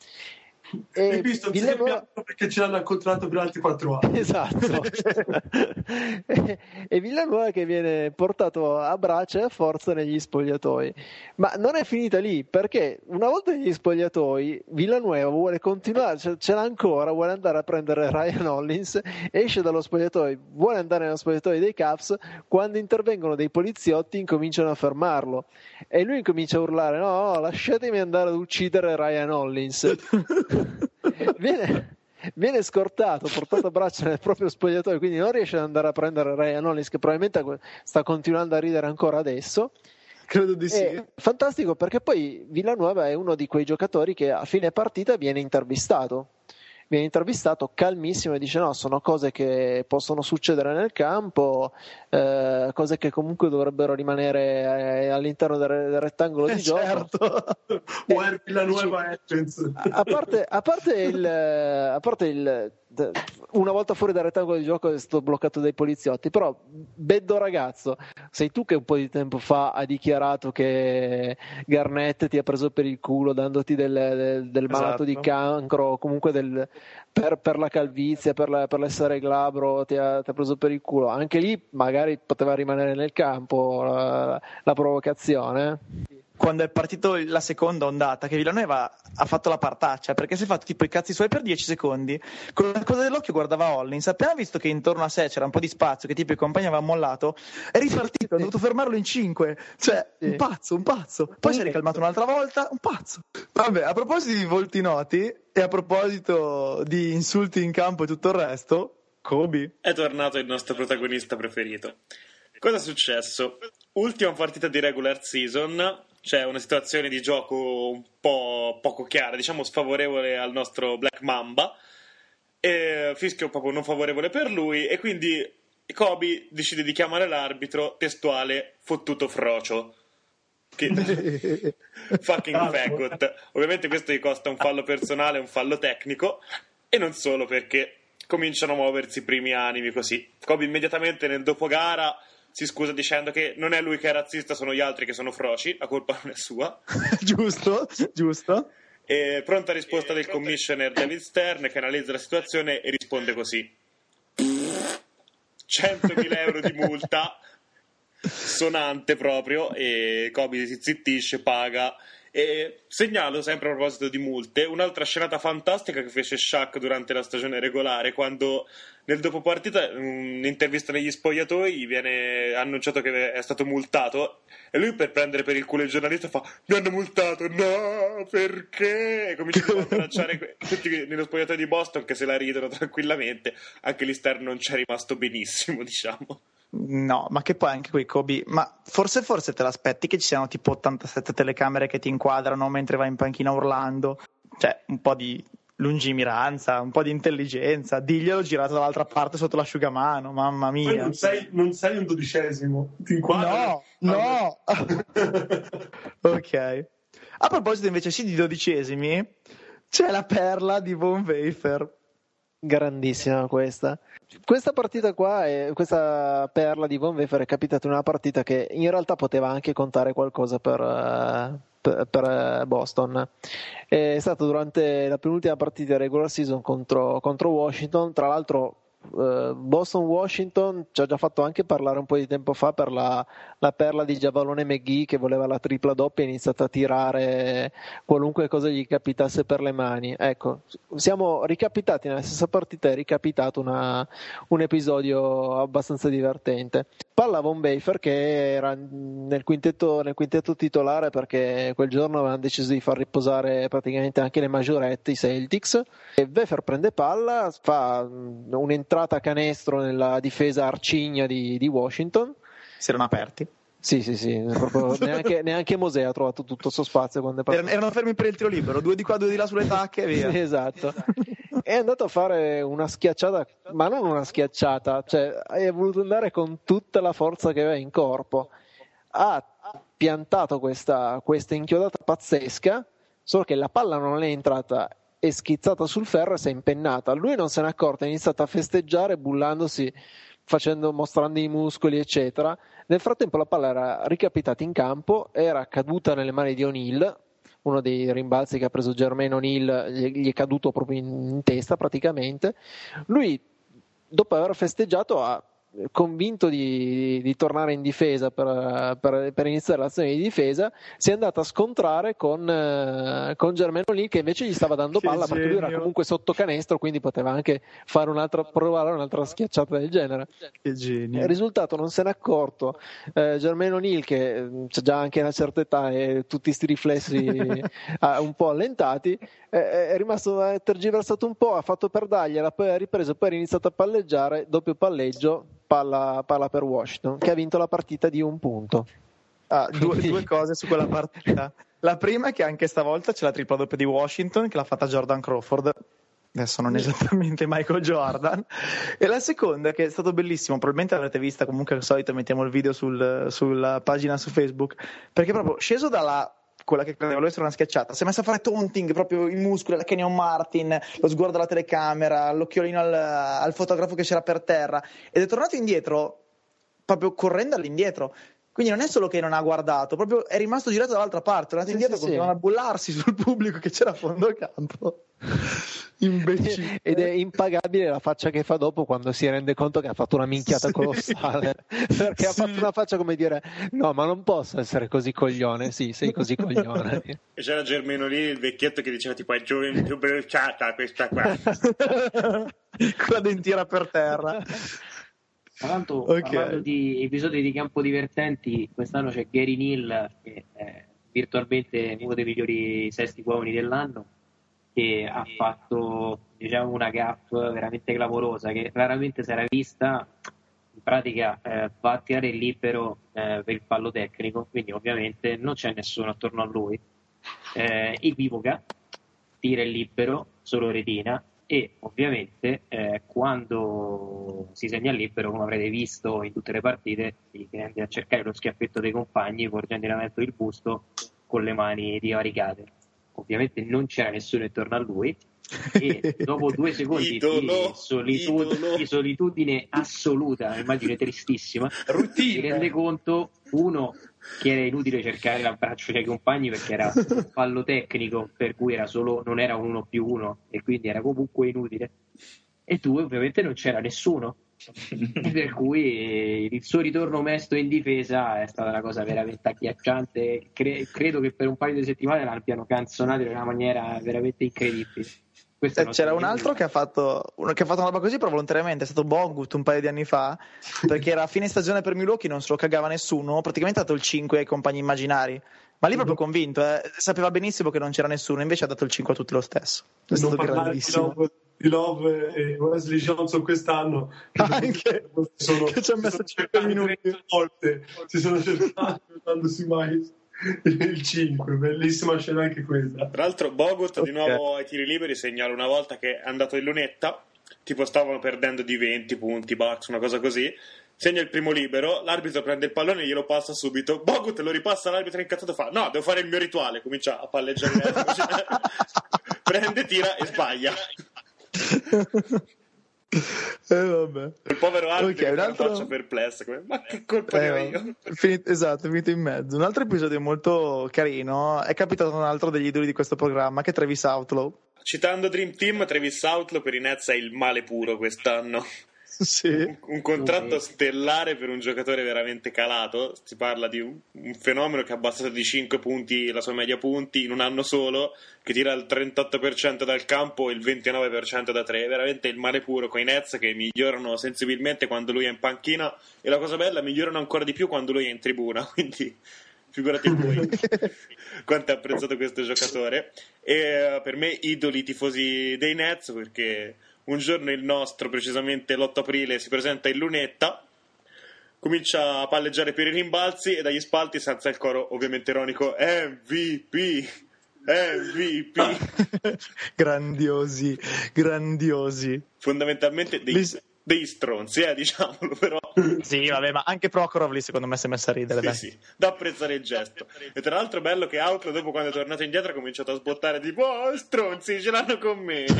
e Hai visto Villanuova... perché ce l'hanno incontrato per altri quattro anni. Esatto. e, e Villanuova che viene portato a braccia e a forza negli spogliatoi. Ma non è finita lì, perché una volta negli spogliatoi Villanuova vuole continuare, ce, ce l'ha ancora, vuole andare a prendere Ryan Hollins, esce dallo spogliatoio, vuole andare nello spogliatoio dei Caps, quando intervengono dei poliziotti incominciano a fermarlo. E lui incomincia a urlare, no, lasciatemi andare ad uccidere Ryan Hollins. viene, viene scortato, portato a braccia nel proprio spogliatoio, quindi non riesce ad andare a prendere Ryan Hollins che probabilmente sta continuando a ridere ancora adesso. Credo di sì. È fantastico perché poi Villanueva è uno di quei giocatori che a fine partita viene intervistato viene intervistato calmissimo e dice no, sono cose che possono succedere nel campo, eh, cose che comunque dovrebbero rimanere eh, all'interno del, del rettangolo di certo. gioco. eh, la nuova a parte, a parte il, a parte il una volta fuori dal rettangolo di gioco è stato bloccato dai poliziotti però beddo ragazzo sei tu che un po' di tempo fa ha dichiarato che Garnett ti ha preso per il culo dandoti del, del, del malato esatto. di cancro o comunque del, per, per, la calvizia per, la, per, l'essere glabro ti ha, ti ha, preso per il culo anche lì magari poteva rimanere nel campo la, la provocazione quando è partito la seconda ondata, che Villanueva ha fatto la partaccia perché si è fatto tipo i cazzi suoi per 10 secondi. Con la cosa dell'occhio guardava Hollins, appena visto che intorno a sé c'era un po' di spazio, che tipo i compagni avevano mollato, è ripartito, ha dovuto fermarlo in 5. Cioè, un pazzo, un pazzo. Poi si è ricalmato un'altra volta, un pazzo. Vabbè, a proposito di volti noti e a proposito di insulti in campo e tutto il resto, Kobe. È tornato il nostro protagonista preferito. Cosa è successo? Ultima partita di regular season, c'è una situazione di gioco un po' poco chiara, diciamo sfavorevole al nostro Black Mamba, e fischio proprio non favorevole per lui, e quindi Kobe decide di chiamare l'arbitro testuale fottuto frocio. Che... fucking faggot. Ovviamente questo gli costa un fallo personale, un fallo tecnico, e non solo perché cominciano a muoversi i primi animi così. Kobe immediatamente nel dopogara si scusa dicendo che non è lui che è razzista, sono gli altri che sono froci, la colpa non è sua. giusto, giusto. E pronta risposta e del pronta... commissioner David Stern che analizza la situazione e risponde così. 100.000 euro di multa, sonante proprio, e Kobe si zittisce, paga e segnalo sempre a proposito di multe un'altra scenata fantastica che fece Shaq durante la stagione regolare quando nel dopo partita in un'intervista negli spogliatoi viene annunciato che è stato multato e lui per prendere per il culo il giornalista fa mi hanno multato no perché? E comincia a abbracciare tutti nello spogliatoio di Boston che se la ridono tranquillamente anche l'esterno non ci è rimasto benissimo diciamo No, ma che poi anche quei Kobe. Ma forse, forse te l'aspetti che ci siano tipo 87 telecamere che ti inquadrano mentre vai in panchina urlando. Cioè, un po' di lungimiranza, un po' di intelligenza. Diglielo girato dall'altra parte sotto l'asciugamano, mamma mia. Non sei, non sei, un dodicesimo, ti inquadri. No, no. ok. A proposito invece sì di dodicesimi, c'è la perla di Von Wafer. Grandissima questa. Questa partita qua, è, questa perla di Von Wefer è capitata in una partita che in realtà poteva anche contare qualcosa per, uh, per, per uh, Boston. È stato durante la penultima partita regular season contro, contro Washington, tra l'altro uh, Boston-Washington ci ha già fatto anche parlare un po' di tempo fa per la, la perla di Giavallone McGee che voleva la tripla doppia e ha iniziato a tirare qualunque cosa gli capitasse per le mani. Ecco, siamo ricapitati nella stessa partita, è ricapitato una, un episodio abbastanza divertente. Palla Von Bafer che era nel quintetto, nel quintetto titolare perché quel giorno avevano deciso di far riposare praticamente anche le maggiorette, i Celtics. E Bafer prende palla, fa un'entrata a canestro nella difesa arcigna di, di Washington. Si erano aperti. Sì, sì, sì, neanche, neanche Mosè ha trovato tutto il suo spazio quando è partito. Erano fermi per il tiro libero, due di qua, due di là sulle tacche e via. Sì, esatto. è andato a fare una schiacciata, ma non una schiacciata, cioè è voluto andare con tutta la forza che aveva in corpo. Ha piantato questa, questa inchiodata pazzesca, solo che la palla non è entrata è schizzata sul ferro e si è impennata. Lui non se n'è accorto, ha iniziato a festeggiare bullandosi, facendo, mostrando i muscoli, eccetera. Nel frattempo la palla era ricapitata in campo, era caduta nelle mani di O'Neill, uno dei rimbalzi che ha preso Germain O'Neill gli è caduto proprio in, in testa praticamente. Lui, dopo aver festeggiato, ha convinto di, di, tornare in difesa per, per, per, iniziare l'azione di difesa, si è andato a scontrare con, eh, con Germano lì che invece gli stava dando palla perché lui era comunque sotto canestro, quindi poteva anche fare un'altra, provare un'altra schiacciata del genere. Che genio. Il risultato non se n'è accorto. Eh, Germano O'Neill, che mm, c'è già anche una certa età e tutti questi riflessi un po' allentati, è rimasto tergiversato un po', ha fatto per dargliela, poi ha ripreso, poi ha iniziato a palleggiare, doppio palleggio, palla, palla per Washington, che ha vinto la partita di un punto. Ah, due, due, cose su quella partita. La prima è che anche stavolta c'è la tripla doppia di Washington che l'ha fatta Jordan Crawford. Adesso non esattamente Michael Jordan. E la seconda, che è stato bellissimo, probabilmente l'avrete vista, comunque al solito mettiamo il video sul, sulla pagina su Facebook, perché proprio sceso dalla quella che credeva essere una schiacciata, si è messa a fare taunting proprio i muscoli la Kenyon Martin, lo sguardo alla telecamera, l'occhiolino al, al fotografo che c'era per terra ed è tornato indietro proprio correndo all'indietro. Quindi non è solo che non ha guardato, proprio è rimasto girato dall'altra parte, è andato sì, indietro, sì, continuando sì. a bullarsi sul pubblico che c'era a fondo campo. Imbecille. Ed è impagabile la faccia che fa dopo quando si rende conto che ha fatto una minchiata sì. colossale. Perché ha fatto una faccia come dire: No, ma non posso essere così coglione. Sì, sei così coglione. E c'era Germano lì, il vecchietto che diceva: Tipo, è gioventù bruciata questa qua. Con la dentiera per terra. Tra l'altro, okay. parlando di episodi di campo divertenti, quest'anno c'è Gary Neal, che è virtualmente uno dei migliori sesti uomini dell'anno che ha fatto diciamo, una gap veramente clamorosa che raramente si era vista. In pratica eh, va a tirare libero eh, per il fallo tecnico quindi ovviamente non c'è nessuno attorno a lui. Eh, equivoca tira il libero solo retina e ovviamente eh, quando si segna libero come avrete visto in tutte le partite si tende a cercare lo schiaffetto dei compagni porgendo in avanti il busto con le mani divaricate. Ovviamente non c'era nessuno intorno a lui. E dopo due secondi idolo, di, solitud- di, solitudine assoluta, immagine tristissima, Routine. si rende conto uno che era inutile cercare l'abbraccio dei compagni perché era un fallo tecnico per cui era solo, non era un uno più uno e quindi era comunque inutile e due ovviamente non c'era nessuno per cui il suo ritorno mesto in difesa è stata una cosa veramente agghiacciante. Cre- credo che per un paio di settimane l'abbiano canzonato in una maniera veramente incredibile. Eh, c'era un altro che ha, fatto, che ha, fatto, una roba così, però volontariamente è stato Bogut un paio di anni fa, perché era a fine stagione per Milwaukee, non se lo cagava nessuno, praticamente ha dato il 5 ai compagni immaginari. Ma lì proprio convinto, eh. sapeva benissimo che non c'era nessuno, invece ha dato il 5 a tutti lo stesso. È stato grandissimo di Love e Wesley Johnson quest'anno anche sono, che ci ha messo 5 minuti volte si sono cercati dandosi mai il 5 bellissima scena anche quella tra l'altro Bogut okay. di nuovo ai tiri liberi segnala una volta che è andato in lunetta tipo stavano perdendo di 20 punti Bucks una cosa così segna il primo libero, l'arbitro prende il pallone e glielo passa subito. Bogut lo ripassa all'arbitro incazzato fa: No, devo fare il mio rituale. Comincia a palleggiare. prende, tira e sbaglia eh, vabbè. Il povero arbitro okay, un altro... faccia perplessa, come, ma che colpa eh, io? Finito, esatto, è finito in mezzo. Un altro episodio molto carino è capitato un altro degli idoli di questo programma, che è Travis Outlaw. Citando Dream Team, Travis Outlaw per i Nets è il male puro quest'anno. Sì. un, un contratto stellare per un giocatore veramente calato. Si parla di un, un, fenomeno che ha abbassato di 5 punti la sua media punti in un anno solo, che tira il 38% dal campo e il 29% da 3. Veramente il male puro con i Nets che migliorano sensibilmente quando lui è in panchina e la cosa bella, migliorano ancora di più quando lui è in tribuna. Quindi figurati voi quanto è apprezzato questo giocatore. E uh, per me, idoli tifosi dei Nets perché un giorno il nostro, precisamente l'8 aprile, si presenta in lunetta, comincia a palleggiare per i rimbalzi e dagli spalti senza il coro ovviamente ironico MVP. MVP grandiosi, grandiosi. Fondamentalmente dei. Degli stronzi, eh, diciamolo, però. sì, vabbè, ma anche Prokhorov lì secondo me si è messa a ridere. Sì, dai. sì, da apprezzare il gesto. E tra l'altro, bello che Outlaw, dopo quando è tornato indietro, ha cominciato a sbottare tipo, oh, stronzi, ce l'hanno con me.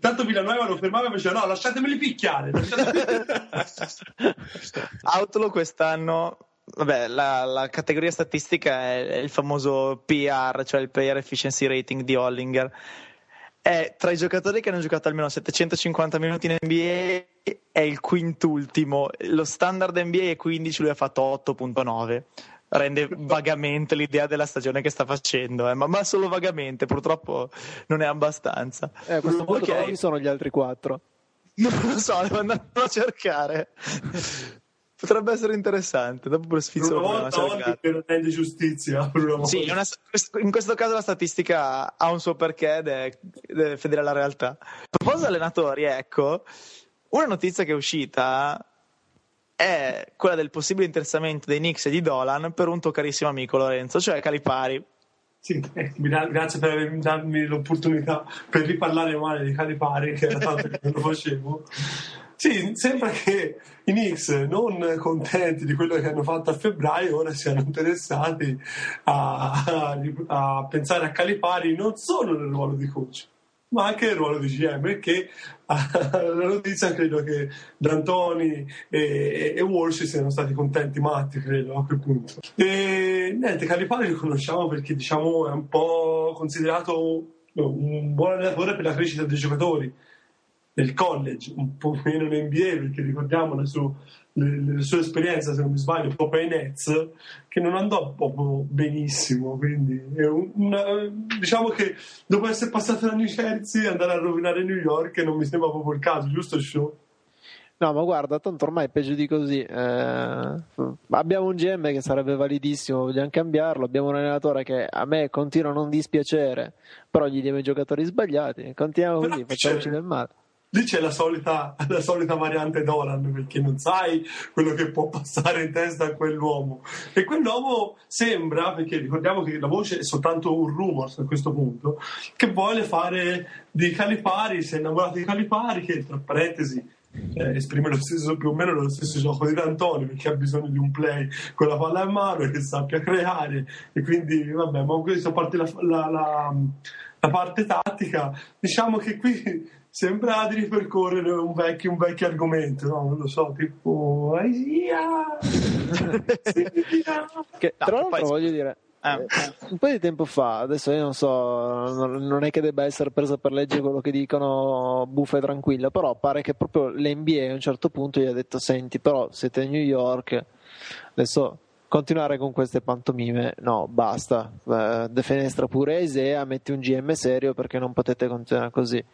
Tanto Villanueva lo fermava e diceva no, lasciatemeli picchiare. Lasciatemeli... Outlaw quest'anno Vabbè, la, la, categoria statistica è, è, il famoso PR, cioè il Player Efficiency Rating di Hollinger. È tra i giocatori che hanno giocato almeno 750 minuti in NBA, è il quintultimo. Lo standard NBA è 15, lui ha fatto 8.9. Rende vagamente l'idea della stagione che sta facendo, eh? ma, ma, solo vagamente, purtroppo non è abbastanza. Eh, a questo punto okay. chi sono gli altri quattro? Non lo so, devo andare a cercare. Potrebbe essere interessante. Dopo per sfizio una volta per rende giustizia. Sì, una, in questo caso la statistica ha un suo perché ed è, è fedele alla realtà. A proposito allenatori, ecco, una notizia che è uscita è quella del possibile interessamento dei Knicks e di Dolan per un tuo carissimo amico Lorenzo, cioè Calipari. Sì, eh, grazie per darmi l'opportunità per riparlare male di Calipari, che era tanto che non lo facevo. Sì, sembra che i Knicks, non contenti di quello che hanno fatto a febbraio, ora siano interessati a, a, a pensare a Calipari non solo nel ruolo di coach, ma anche nel ruolo di GM, perché la notizia credo che D'Antoni e, e Walsh siano stati contenti matti, credo, a quel punto. E niente, Calipari lo conosciamo perché diciamo è un po' considerato un buon allenatore per la crescita dei giocatori nel college, un po' meno in NBA, perché ricordiamo le sue, le, le sue esperienze, se non mi sbaglio, proprio ai Nets, che non andò proprio benissimo. Quindi una, diciamo che dopo essere passato da New Jersey andare a rovinare New York non mi sembra proprio il caso, giusto show? No, ma guarda, tanto ormai è peggio di così. Eh, abbiamo un GM che sarebbe validissimo, vogliamo cambiarlo. Abbiamo un allenatore che a me continua a non dispiacere, però gli diamo i giocatori sbagliati. Continuiamo così, facciamoci del male lì c'è la solita, la solita, variante Dolan perché non sai quello che può passare in testa a quell'uomo. E quell'uomo sembra perché ricordiamo che la voce è soltanto un rumor a questo punto che vuole fare di Calipari si è innamorato di Calipari che tra parentesi eh, esprime lo stesso, più o meno lo stesso gioco di D'Antoni perché ha bisogno di un play con la palla in mano e che sappia creare. E quindi vabbè ma questo a parte la, la, la, la parte tattica. Diciamo che qui sembra di ripercorrere un vecchio, un vecchio argomento, no? Non lo so, tipo Aisia. che, tra l'altro poi... voglio dire, ah. eh, un po' di tempo fa, adesso io non so, non è che debba essere presa per legge quello che dicono buffa e tranquilla, però pare che proprio l'NBA a un certo punto gli ha detto senti, però siete a New York, adesso continuare con queste pantomime, no, basta, eh, defenestra pure Isea, metti un GM serio perché non potete continuare così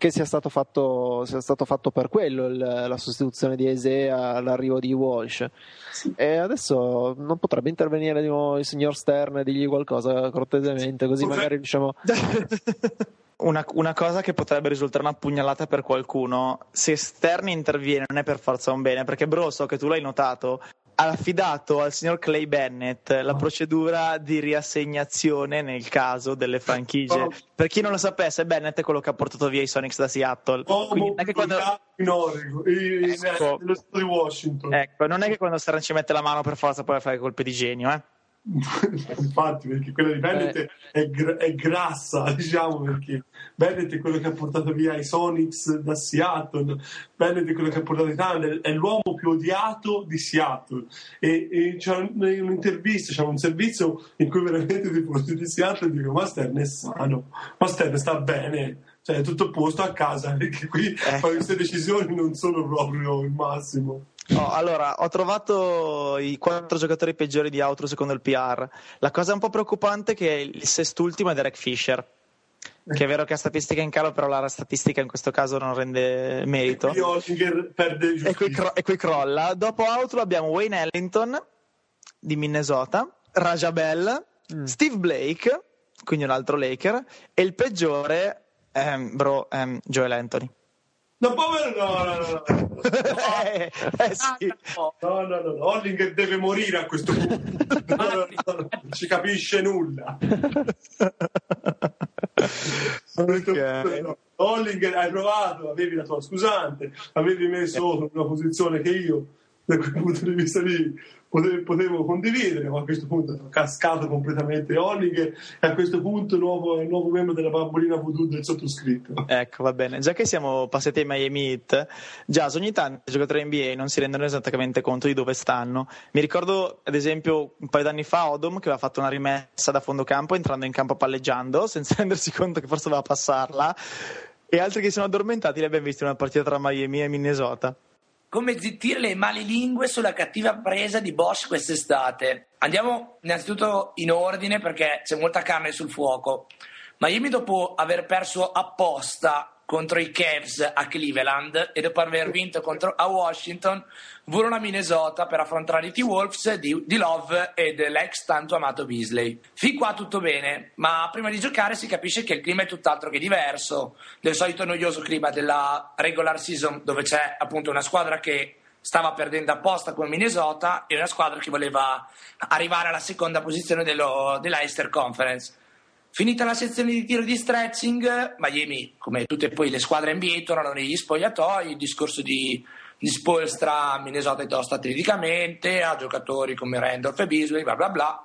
che sia stato fatto, sia stato fatto per quello il, la sostituzione di Esea all'arrivo di Walsh. Sì. E adesso non potrebbe intervenire di nuovo il signor Stern e dirgli qualcosa cortesemente, così magari riusciamo. Una, una, cosa che potrebbe risultare una pugnalata per qualcuno, se Stern interviene non è per forza un bene, perché Bro, so che tu l'hai notato, affidato al signor Clay Bennett la procedura di riassegnazione nel caso delle franchigie. Oh. Per chi non lo sapesse, Bennett è quello che ha portato via i Sonics da Seattle. Oh, Quindi non è che quando... in Oregon, ecco, nello stato di Washington. Ecco, non è che quando Stern ci mette la mano per forza poi fare colpe di genio, eh? infatti perché quella di Bennett eh. è, gra- è, grassa diciamo perché Bennett è quello che ha portato via i Sonics da Seattle Bennett è quello che ha portato i Thunder è l'uomo più odiato di Seattle e, e c'è un'intervista c'è un servizio in cui veramente i tifosi di Seattle dicono ma Stern è sano ma Stern sta bene cioè è tutto posto a casa, perché qui Eh. queste decisioni non sono proprio il massimo. Oh, allora, ho trovato i quattro giocatori peggiori di Outro secondo il PR. La cosa un po' preoccupante è che il sestultimo è Derek Fisher. Che è vero che ha statistica in calo, però la statistica in questo caso non rende merito. E qui, cro- e qui crolla. Dopo Outro abbiamo Wayne Ellington di Minnesota, Raja Bell, Steve Blake, quindi un altro Laker, e il peggiore, ehm, bro, ehm, Joel Anthony. No, povero, no, no, no, no. eh, eh sì. No, No, no, no, Hollinger deve morire a questo punto. No, no, no, non ci capisce nulla. A questo Ok. punto no. Hollinger, hai provato, avevi la tua scusante, avevi messo in una posizione che io, da quel punto di vista lì, potevo, condividere, ma a questo punto sono cascato completamente Hollinger e a questo punto nuovo, nuovo membro della bambolina voodoo del sottoscritto. Ecco, va bene. Già che siamo passati ai Miami Heat, già ogni tanto i giocatori NBA non si rendono esattamente conto di dove stanno. Mi ricordo, ad esempio, un paio d'anni fa Odom che aveva fatto una rimessa da fondo campo entrando in campo palleggiando senza rendersi conto che forse doveva passarla. E altri che si sono addormentati li abbiamo visti in una partita tra Miami e Minnesota. Come zittire le malilingue sulla cattiva presa di Bosch quest'estate. Andiamo innanzitutto in ordine perché c'è molta carne sul fuoco. Miami dopo aver perso apposta contro i Cavs a Cleveland e dopo aver vinto contro, a Washington, volano a Minnesota per affrontare i T-Wolves di, di Love e dell'ex tanto amato Beasley. Fin qua tutto bene, ma prima di giocare si capisce che il clima è tutt'altro che diverso del solito noioso clima della regular season dove c'è appunto una squadra che stava perdendo apposta con Minnesota e una squadra che voleva arrivare alla seconda posizione dello, della Easter Conference. Finita la sezione di tiro di stretching, Miami, come tutte poi le squadre NBA, tornano negli spogliatoi, il discorso di, di Spolstra, Minnesota è tosta atleticamente, ha giocatori come Randolph e Beasley, bla bla bla.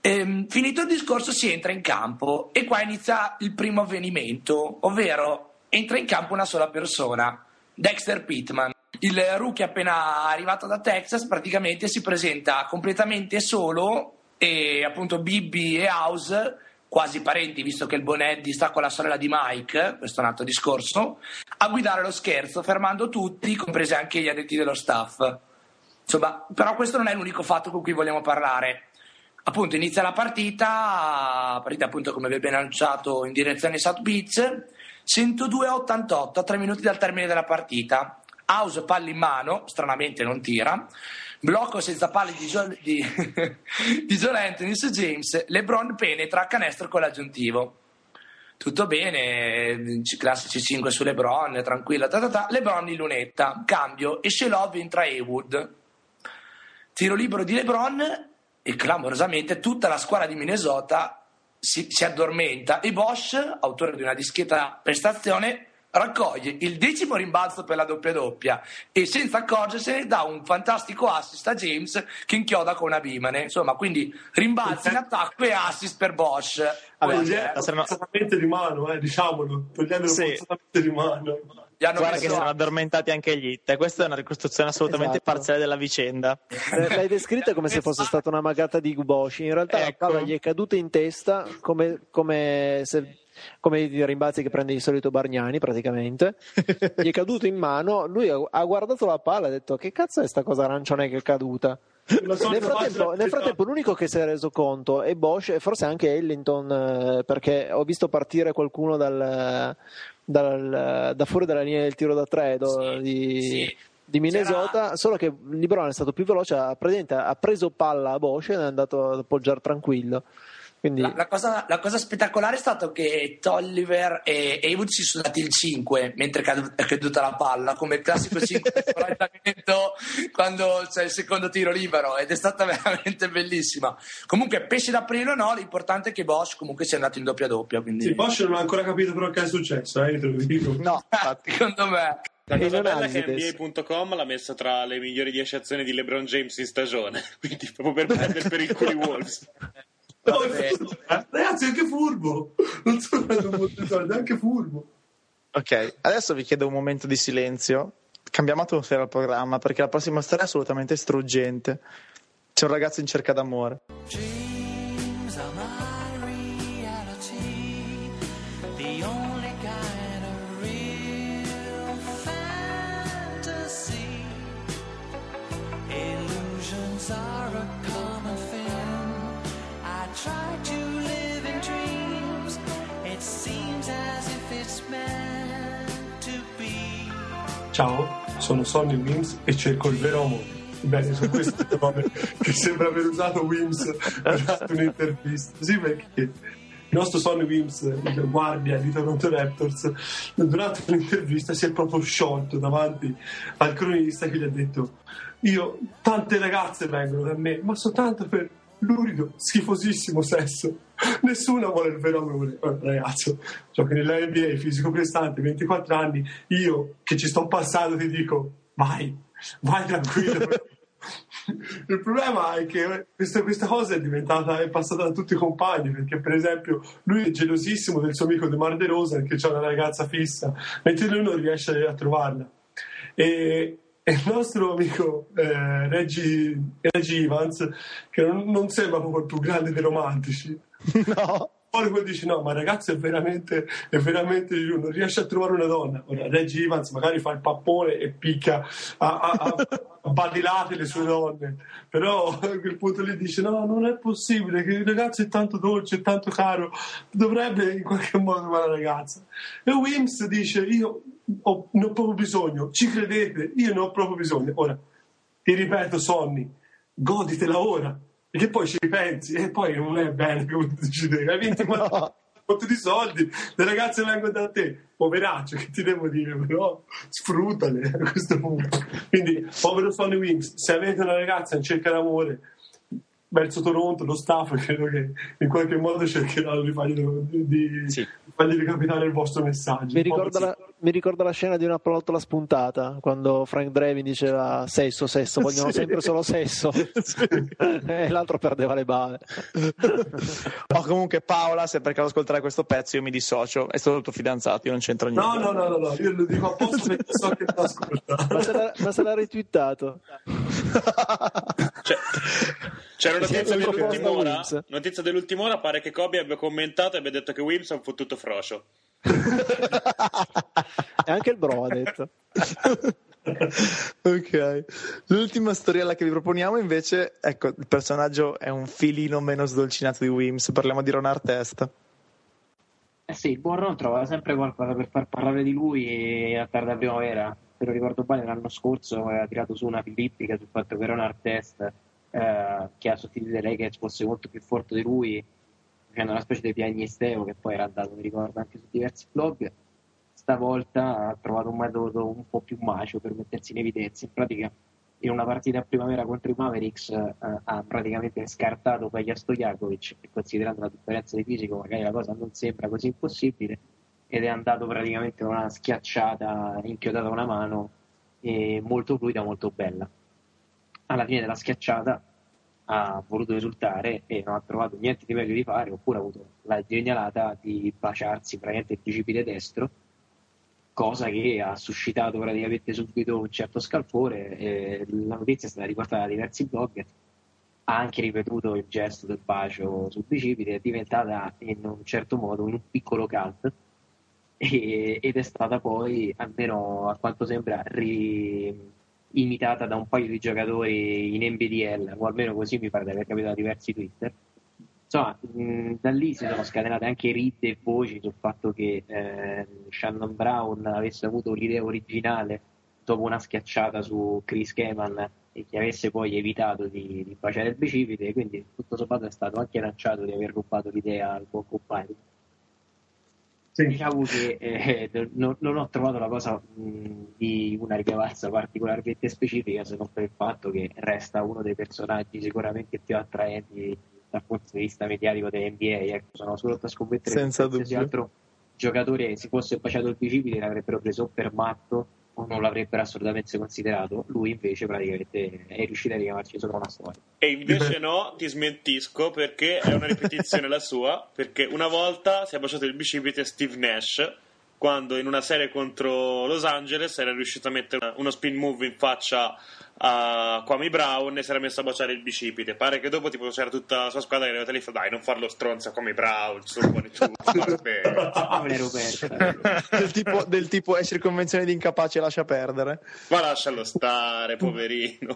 Ehm, finito il discorso si entra in campo e qua inizia il primo avvenimento, ovvero entra in campo una sola persona, Dexter Pittman. Il rookie appena arrivato da Texas praticamente si presenta completamente solo e appunto Bibby e House, quasi parenti visto che il Bonetti sta con la sorella di Mike, questo è un altro discorso, a guidare lo scherzo fermando tutti, compresi anche gli addetti dello staff. Insomma, però questo non è l'unico fatto con cui vogliamo parlare. Appunto, inizia la partita, partita appunto come vi ho ben annunciato in direzione South Beach, 102 a 88, a 3 minuti dal termine della partita. House palla in mano, stranamente non tira. Blocco senza palle di, Joel, di, di Joel Anthony su James. LeBron penetra a canestro con l'aggiuntivo. Tutto bene, classici 5 su LeBron, tranquillo. Ta ta ta. LeBron in lunetta, cambio, esce Love, entra Haywood. Tiro libero di LeBron e clamorosamente tutta la squadra di Minnesota si, si addormenta e Bosch, autore di una discreta prestazione, raccoglie il decimo rimbalzo per la doppia doppia e senza accorgersene dà un fantastico assist a James che inchioda con una bimane. Insomma, quindi rimbalzi in attacco e assist per Bosch. Vabbè, la sarà- forzatamente di mano, eh, diciamolo, togliendolo Sì. forzatamente di mano. gli hanno Guarda che messo- si sono addormentati anche gli Hit. e Questa è una ricostruzione assolutamente Esatto. parziale della vicenda. Eh, L'hai descritta come se fosse stata una magata di Guboshi. In realtà la Ecco. palla gli è caduta in testa come, come, se- come i rimbalzi che prende di solito Bargnani, praticamente. Gli è caduto in mano. Lui ha, guardato la palla e ha detto: Che cazzo è sta cosa arancione che è caduta? Nel frattempo, nel frattempo l'unico che si è reso conto è Bosch e forse anche Ellington eh, perché ho visto partire qualcuno dal, dal- da fuori dalla linea del tiro da tre do- Sì, di, sì. di Minnesota C'era- solo che LeBron è stato più veloce ha, preso palla a Bosch ed è andato ad appoggiare tranquillo quindi La, la cosa, la cosa spettacolare è stato che Tolliver e Haywood si sono dati il 5 mentre è cadu- è caduta la palla, come il classico 5 di scoraggiamento quando c'è il secondo tiro libero ed è stata veramente bellissima. Comunque, pesce d'aprile o no, l'importante è che Bosch comunque sia andato in doppia doppia. Quindi, Sì, Bosch non ha ancora capito però che è successo, eh, io te lo dico. No, infatti. secondo me. La cosa bella è che. NBA.com l'ha messa tra le migliori 10 azioni di LeBron James in stagione, quindi proprio per prendere per il culo i Wolves. Ragazzi, è anche furbo. Non sto prendendo molti soldi, è anche furbo. Ok, adesso vi chiedo un momento di silenzio. Cambiamo atmosfera al programma perché la prossima storia è assolutamente struggente. C'è un ragazzo in cerca d'amore. Dreams Ciao, sono Sonny Wims e cerco il vero amore. Bene, su queste parole che sembra aver usato Wims durante un'intervista. Sì, perché il nostro Sonny Wims, il guardia di Toronto Raptors, durante un'intervista si è proprio sciolto davanti al cronista che gli ha detto io, tante ragazze vengono da me, ma soltanto per lurido, schifosissimo sesso. Nessuno vuole il vero amore. Ragazzo, giochi nella NBA, fisico prestante, 24 anni, io che ci sto passando ti dico, vai, vai tranquillo. Il problema è che questa, questa, cosa è diventata, è passata da tutti i compagni, perché per esempio lui è gelosissimo del suo amico De Mar De Rosa, che ha una ragazza fissa, mentre lui non riesce a trovarla. E il nostro amico eh, Reggie, Reggie, Evans, che non, non sembra proprio il più grande dei romantici, No. poi poi dici no ma il ragazzo è veramente, è veramente non riesce a trovare una donna. Ora Reggie Evans magari fa il pappone e picca a, a, a, a badilate le sue donne. Però a quel punto lì dice no non è possibile che il ragazzo è tanto dolce è tanto caro dovrebbe in qualche modo trovare una ragazza. E Wims dice io ho, ne ho proprio bisogno. Ci credete? Io ne ho proprio bisogno. Ora ti ripeto Sonny goditela ora. Perché poi ci ripensi e poi non è bene tu dici te, hai vinto un botto di soldi, le ragazze vengono da te, poveraccio, che ti devo dire, però sfruttale a questo punto. Quindi, povero Sonny Wings, se avete una ragazza in cerca d'amore verso Toronto, lo staff credo che in qualche modo cercheranno di fargli, di, Sì. fargli recapitare il vostro messaggio. Mi ricorda, la, mi ricorda la scena di una pallottola spuntata quando Frank Drevin diceva sesso, sesso, vogliono Sì. sempre solo sesso e l'altro perdeva le bave. O comunque Paola, se per caso ascolterai questo pezzo io mi dissocio, è stato il tuo fidanzato, io non c'entro niente. No, no, no, no, no, io lo dico apposta perché so che ti ascolta. Ma se l'ha, ma l'ha retweetato. Cioè, c'è una notizia Sì, dell'ultima ora. Notizia dell'ultima ora pare che Kobe abbia commentato e abbia detto che è un fottuto frocio. E anche il bro ha detto. ok, l'ultima storiella che vi proponiamo invece, ecco, il personaggio è un filino meno sdolcinato di Wims, parliamo di Ron Artest. Eh sì, il buon Ron trova sempre qualcosa per far parlare di lui a tarda primavera. Se lo ricordo bene, l'anno scorso aveva tirato su una filippica sul fatto che Ron Artest, eh, che ha sostituito i Lakers, fosse molto più forte di lui, facendo una specie di piagnisteo che poi era andato, mi ricordo, anche su diversi blog. Stavolta ha trovato un metodo un po' più macio per mettersi in evidenza. In pratica, in una partita a primavera contro i Mavericks eh, ha praticamente scartato Peja Stojakovic e considerando la differenza di fisico magari la cosa non sembra così impossibile ed è andato praticamente con una schiacciata inchiodata a una mano molto fluida, molto bella. Alla fine della schiacciata ha voluto risultare e non ha trovato niente di meglio di fare oppure ha avuto la genialata di baciarsi praticamente il bicipite destro cosa che ha suscitato praticamente subito un certo scalpore. la notizia è stata riportata da diversi blog. Ha anche ripetuto il gesto del bacio sul bicipite, è diventata in un certo modo un piccolo cult ed è stata poi, almeno a quanto sembra, ri- imitata da un paio di giocatori in NBDL, o almeno così mi pare di aver capito da diversi Twitter. Insomma, mh, da lì si sono scatenate anche ride e voci sul fatto che eh, Shannon Brown avesse avuto l'idea originale dopo una schiacciata su Chris Keman e che avesse poi evitato di, di baciare il bicipite, quindi tutto sommato è stato anche lanciato di aver rubato l'idea al buon compagno. Sì. Diciamo che eh, non, non ho trovato la cosa mh, di una rilevanza particolarmente specifica se non per il fatto che resta uno dei personaggi sicuramente più attraenti dal punto di vista mediatico dell'NBA. Ecco, sono solo a scommettere che Senza qualsiasi dubbio. altro giocatore si fosse baciato il bicipite l'avrebbero preso per matto non l'avrebbero assolutamente considerato. Lui invece praticamente è riuscito a ricavarci sopra una storia. E invece no, ti smentisco perché è una ripetizione la sua, perché una volta si è baciato il bicipite Steve Nash quando in una serie contro Los Angeles era riuscito a mettere uno spin move in faccia a Kwame Brown e si era messo a baciare il bicipite. Pare che dopo tipo c'era tutta la sua squadra che era lì e fa dai non farlo stronzo a Kwame Brown, su buoni tu, vabbè. Non me l'ero persa. del, tipo, del tipo è circonvenzione di incapace lascia perdere. Ma lascialo stare, poverino.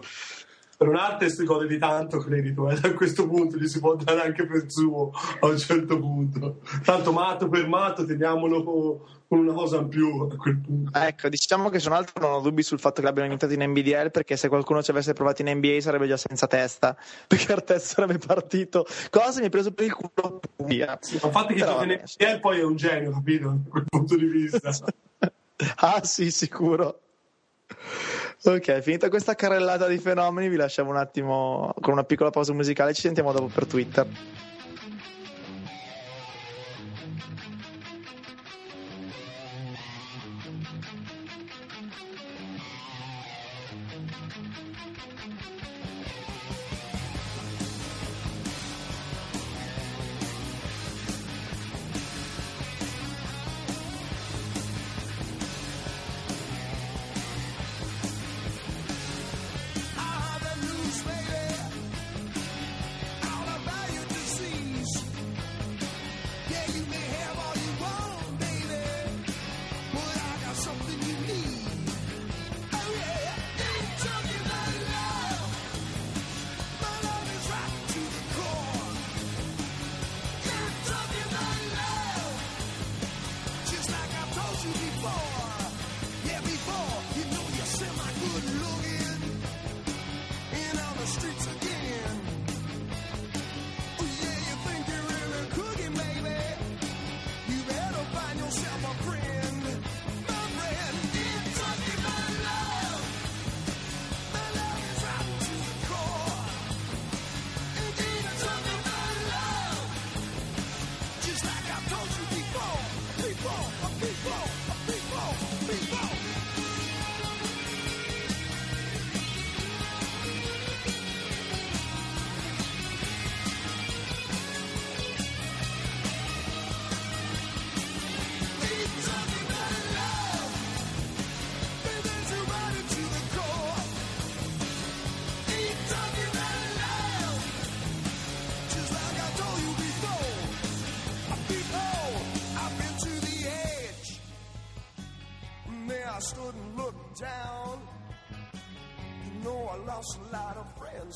Per un artist gode di tanto credito eh. a questo punto gli si può dare anche per suo a un certo punto. Tanto matto per matto teniamolo co- con una cosa in più a quel punto. Ecco, diciamo che sono altro non ho dubbi sul fatto che l'abbiano iniziato in NBDL perché se qualcuno ci avesse provato in NBA sarebbe già senza testa perché Artez sarebbe partito. Cosa mi ha preso per il culo? Via. Infatti che Però gioca in. NBA poi è un genio capito? Da quel punto di vista. Ah sì sicuro ok finita questa carrellata di fenomeni vi lasciamo un attimo con una piccola pausa musicale. Ci sentiamo dopo per Twitter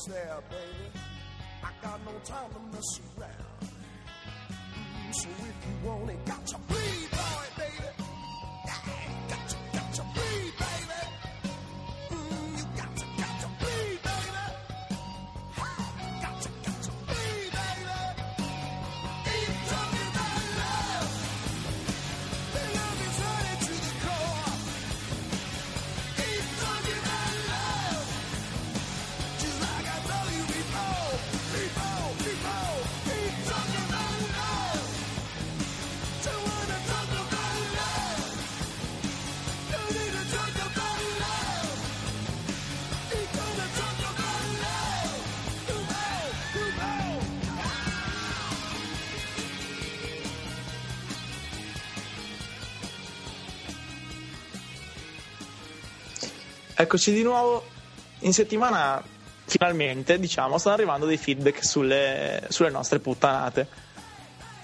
there, baby. I got no time to mess around. So if you want it, got to Eccoci di nuovo in settimana. Finalmente, diciamo, stanno arrivando dei feedback sulle, sulle nostre puttanate.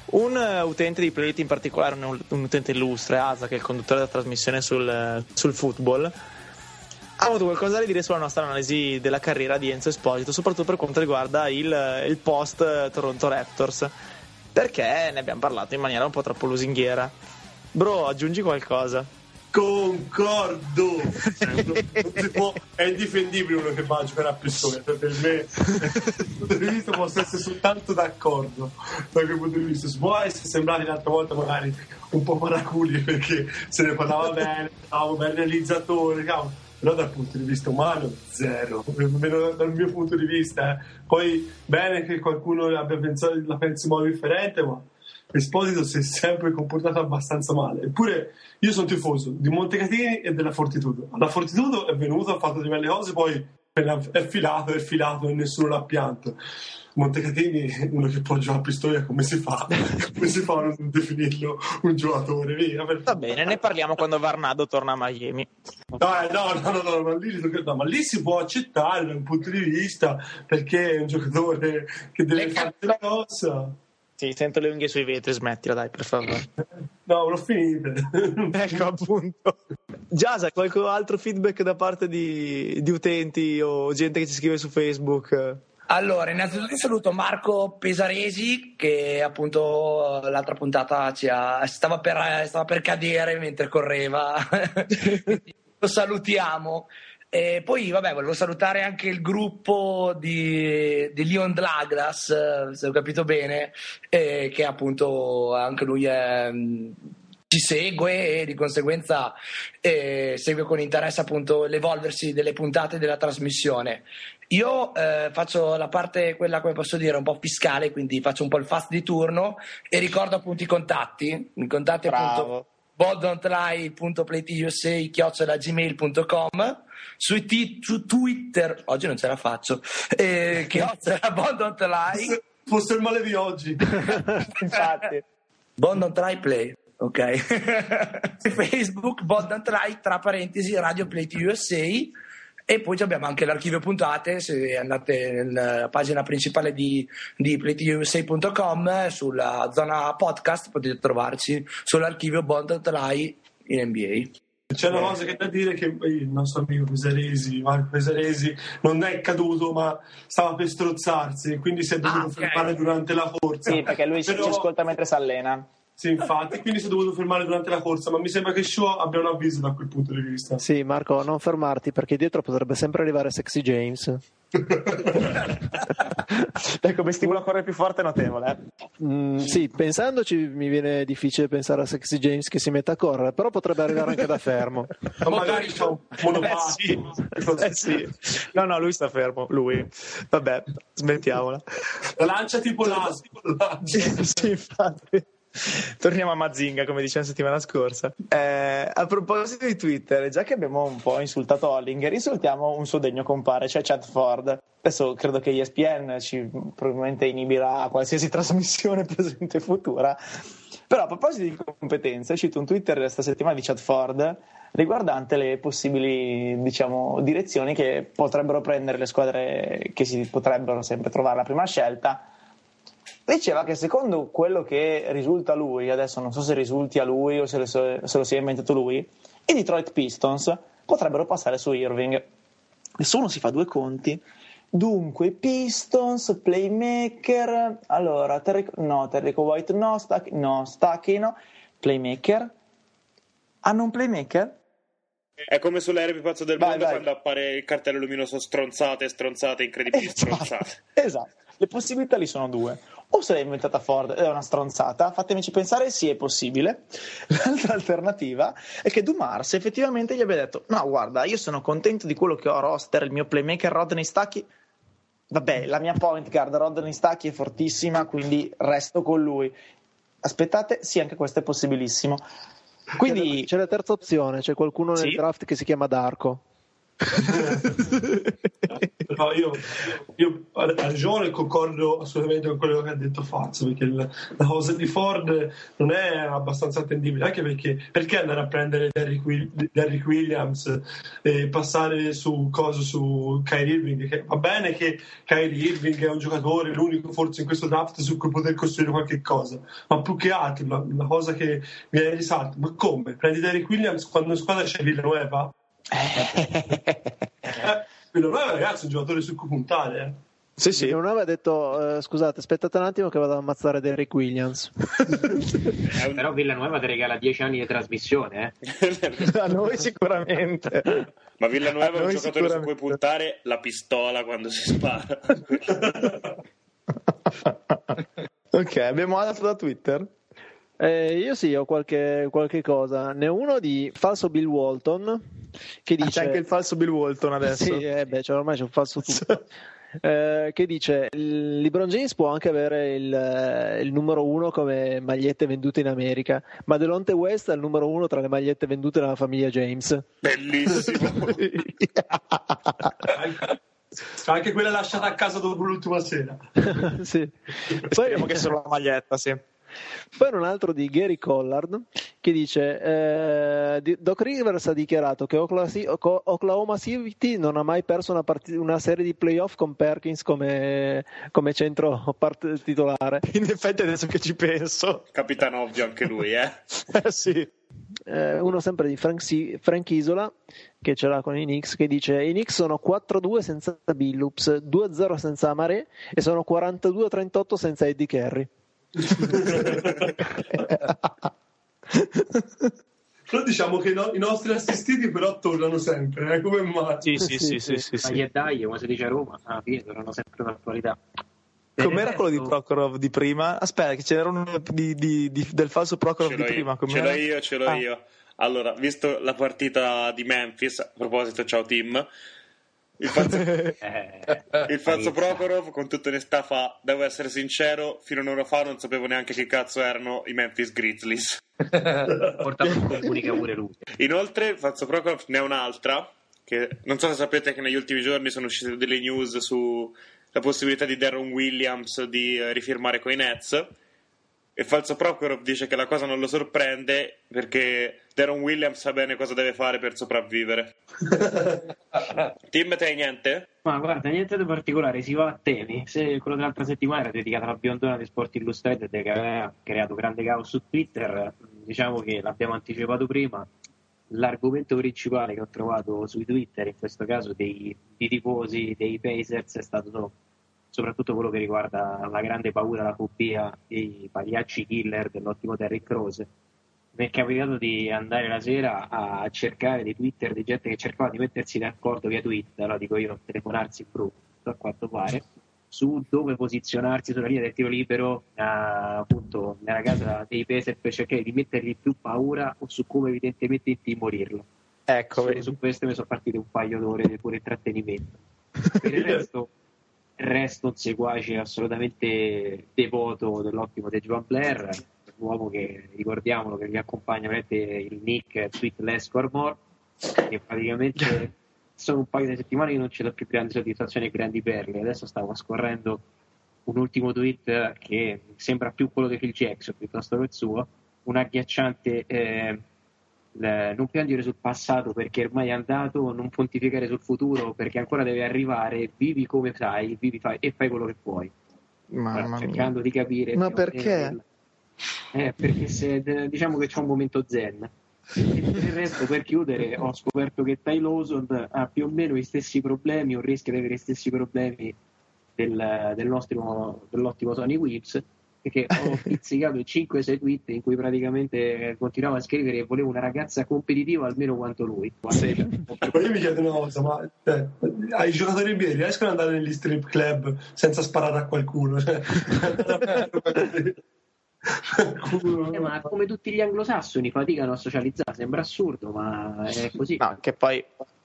Un eh, utente di Playlist in particolare, un, un utente illustre, Asa, che è il conduttore della trasmissione sul, sul football, ha avuto qualcosa da dire sulla nostra analisi della carriera di Enzo Esposito, soprattutto per quanto riguarda il, il post eh, Toronto Raptors, perché ne abbiamo parlato in maniera un po' troppo lusinghiera. Bro, aggiungi qualcosa. Concordo, può- è indifendibile uno che va a giocare a pistone. cioè, Per me, dal punto di vista, posso essere soltanto d'accordo. Da quel punto di vista, si può essere sembrati l'altra volta magari un po' paraculi perché se ne parlava bene, stavamo bene realizzatore, cavolo. però dal punto di vista umano, zero. Almeno dal mio punto di vista. eh. Poi, bene che qualcuno abbia pensato, la pensi in modo differente, ma Esposito si è sempre comportato abbastanza male. Eppure io sono tifoso di Montecatini e della Fortitudo. La Fortitudo è venuto, ha fatto delle belle cose, poi è filato, è filato e nessuno l'ha pianto. Montecatini, uno che può giocare a pistoia, come si fa? Come si fa a non definirlo un giocatore? Via, per- Va bene, ne parliamo quando Varnado torna a Miami. No, eh, no, no, no, no, ma lì, no, ma lì si può accettare da un punto di vista perché è un giocatore che deve Le fare cazzo- qualcosa. Sì, sento le unghie sui vetri, smettila dai, per favore. No, l'ho finita. ecco appunto. Giasa, qualche altro feedback da parte di, di utenti o gente che ci scrive su Facebook? Allora, innanzitutto saluto Marco Pesaresi che appunto l'altra puntata ci ha- stava, per, stava per cadere mentre correva. Lo salutiamo. E poi, vabbè, volevo salutare anche il gruppo di, di Leon Douglas, eh, se ho capito bene, eh, che appunto anche lui è, mm, ci segue e di conseguenza eh, segue con interesse appunto l'evolversi delle puntate della trasmissione. Io eh, faccio la parte, quella come posso dire, un po' fiscale, quindi faccio un po' il fast di turno e ricordo appunto i contatti. I contatti appunto boldontly.playtusa.gmail.com su, ti- su Twitter, oggi non ce la faccio, eh, chiocciola boldontly, Fosse il male di oggi. Infatti. boldontly play. Ok, Facebook, Boldontly, tra parentesi, Radio Play to USA. E poi abbiamo anche l'archivio puntate, se andate nella pagina principale di, di playtousa.com, sulla zona podcast potete trovarci sull'archivio Boldontly in NBA. C'è una cosa che da dire che il nostro amico Pesaresi, Marco Pesaresi, non è caduto ma stava per strozzarsi, quindi si è dovuto Ah, ok. fermare durante la corsa. Sì, perché lui ci- Però- ci ascolta mentre si allena. Sì, infatti, quindi si è dovuto fermare durante la corsa, ma mi sembra che Show abbia un avviso da quel punto di vista. Sì, Marco, non fermarti perché dietro potrebbe sempre arrivare Sexy James. Dai, come stimolo a correre più forte è notevole. eh. Mm, sì, pensandoci mi viene difficile pensare a Sexy James che si metta a correre, però potrebbe arrivare anche da fermo. Ma magari c'ha un Eh monopattino. sì, eh sì. No, no, lui sta fermo, lui. Vabbè, smettiamola. La lancia tipo l'asino. sì, infatti. Torniamo a Mazinga, come dicevamo settimana scorsa. Eh, a proposito di Twitter, già che abbiamo un po' insultato Hollinger, insultiamo un suo degno compare, cioè Chad Ford. Adesso credo che ESPN ci probabilmente inibirà qualsiasi trasmissione presente e futura. Però a proposito di competenze, cito un Twitter questa settimana di Chad Ford riguardante le possibili diciamo, direzioni che potrebbero prendere le squadre che si potrebbero sempre trovare la prima scelta diceva che secondo quello che risulta a lui, adesso non so se risulti a lui o se lo, se lo sia inventato lui, i Detroit Pistons potrebbero passare su Irving. Nessuno si fa due conti. Dunque, Pistons, playmaker, allora, Terry, no, Terrico White no, Stack, no, Stacky no, playmaker. Hanno un playmaker? È come sull'aereo più pazzo del Vai, mondo vai. quando appare il cartello luminoso stronzate, stronzate, incredibili stronzate. esatto. Le possibilità lì sono due. O se l'ha inventata Ford ed è una stronzata, fatemici pensare, sì, è possibile. L'altra alternativa è che Dumars effettivamente gli abbia detto: No, guarda, io sono contento di quello che ho a roster, il mio playmaker Rodney Stacchi. Vabbè, la mia point guard Rodney Stacchi è fortissima, quindi resto con lui. Aspettate, sì, anche questo è possibilissimo. Quindi, C'è la terza opzione, c'è qualcuno nel Sì? draft che si chiama Darko. Però io, io ragione concordo assolutamente con quello che ha detto Fazio perché il- la cosa di Ford non è abbastanza attendibile anche perché perché andare a prendere Derrick, Will- Derrick Williams e passare su cosa su Kyrie Irving che va bene che Kyrie Irving è un giocatore l'unico forse in questo draft su cui poter costruire qualche cosa ma più che altro la, la cosa che mi viene risalto ma come? Prendi Derrick Williams quando in squadra c'è Villanueva Villanueva ragazzi è un giocatore su cui puntare eh. sì, sì. Non aveva detto, eh, scusate, aspettate un attimo che vado ad ammazzare Derrick Williams. Un- Però Villanueva ti regala 10 anni di trasmissione, eh. a noi sicuramente. Ma Villanueva è un giocatore su cui puntare la pistola quando si spara. ok, abbiamo altro da Twitter? Eh, io sì, ho qualche, qualche cosa. Ne ho uno di falso Bill Walton che Ah, dice... c'è anche il falso Bill Walton adesso. Sì, eh, beh, cioè, ormai c'è un falso tutto. Eh, che dice il LeBron James può anche avere il, il numero uno come magliette vendute in America, ma Delonte West è il numero uno tra le magliette vendute dalla famiglia James. Bellissimo. anche quella lasciata a casa dopo l'ultima sera sì. Speriamo che sia solo la maglietta, sì. Poi un altro di Gary Collard che dice eh, Doc Rivers ha dichiarato che Oklahoma City non ha mai perso una, parti- una serie di playoff con Perkins come, come centro parte titolare. In effetti adesso che ci penso. Capitano ovvio anche lui, eh. Eh sì. Eh, uno sempre di Frank, Si- Frank Isola che ce l'ha con i Knicks che dice i Knicks sono 4-2 senza Billups 2-0 senza Amare e sono 42-38 senza Eddie Carey Però diciamo che no- i nostri assistiti però tornano sempre, eh, come mai? Sì, sì, sì, sì, sì, Ma sì. gli come si dice a Roma, alla fine tornano sempre d'attualità. Com'era quello di resto- Prokhorov di prima? Aspetta, che ce n'era uno di- di- di- del falso Prokhorov di prima. io, ce l'ho io, ce l'ho Ah. io. Allora, visto la partita di Memphis, a proposito, ciao team. Il falso, Eh, il inizia. Prokhorov, con tutta onestà, fa: Devo essere sincero, fino a un'ora fa non sapevo neanche che cazzo erano i Memphis Grizzlies. Porta in comunica pure lui. Inoltre, il falso Prokhorov ne ha un'altra. Che non so se sapete che negli ultimi giorni sono uscite delle news sulla possibilità di Darren Williams di eh, rifirmare coi Nets. E falso Prokhorov dice che la cosa non lo sorprende perché Darren Williams sa bene cosa deve fare per sopravvivere. Tim, te hai niente? Ma guarda, niente di particolare, si va a temi. Se quello dell'altra settimana era dedicato alla biondona di Sport Illustrated che aveva creato grande caos su Twitter, diciamo che l'abbiamo anticipato prima. L'argomento principale che ho trovato sui Twitter, in questo caso dei, dei tifosi dei Pacers, è stato soprattutto quello che riguarda la grande paura, la fobia dei pagliacci killer dell'ottimo Derrick Rose. Mi è capitato di andare la sera a cercare dei Twitter di gente che cercava di mettersi d'accordo via Twitter, lo dico io, telefonarsi brutto a quanto pare, su dove posizionarsi sulla linea del tiro libero eh, appunto nella casa dei Pacers per cercare di mettergli più paura o su come evidentemente intimorirlo. Ecco, Su, su questo mi sono partite un paio d'ore di pure intrattenimento. Per il resto, resto un seguace assolutamente devoto dell'ottimo De Joan Blair, l'uomo che ricordiamolo che vi accompagna il nick Tweet Less More, che praticamente sono un paio di settimane che non ci dà più grandi soddisfazioni e grandi perle. Adesso stavo scorrendo un ultimo tweet che sembra più quello di Phil Jackson piuttosto che il suo, un agghiacciante eh, l- non piangere sul passato perché ormai è andato, non pontificare sul futuro perché ancora deve arrivare, vivi come sai, vivi fai, e fai quello che puoi. Mamma mia. cercando di capire. Ma perché? Eh, perché se, d- diciamo che c'è un momento zen. E per il resto, per chiudere, ho scoperto che Ty Lawson ha più o meno i stessi problemi, o rischia di avere gli stessi problemi del, del nostro, dell'ottimo Tony Wills, perché ho pizzicato 5-6 tweet in cui praticamente continuava a scrivere che volevo una ragazza competitiva almeno quanto lui. Ma io mi chiedo una cosa, ma cioè, ai giocatori NBA riescono ad andare negli strip club senza sparare a qualcuno? Cioè, Eh, ma come tutti gli anglosassoni faticano a socializzare, sembra assurdo, ma è così. No, che poi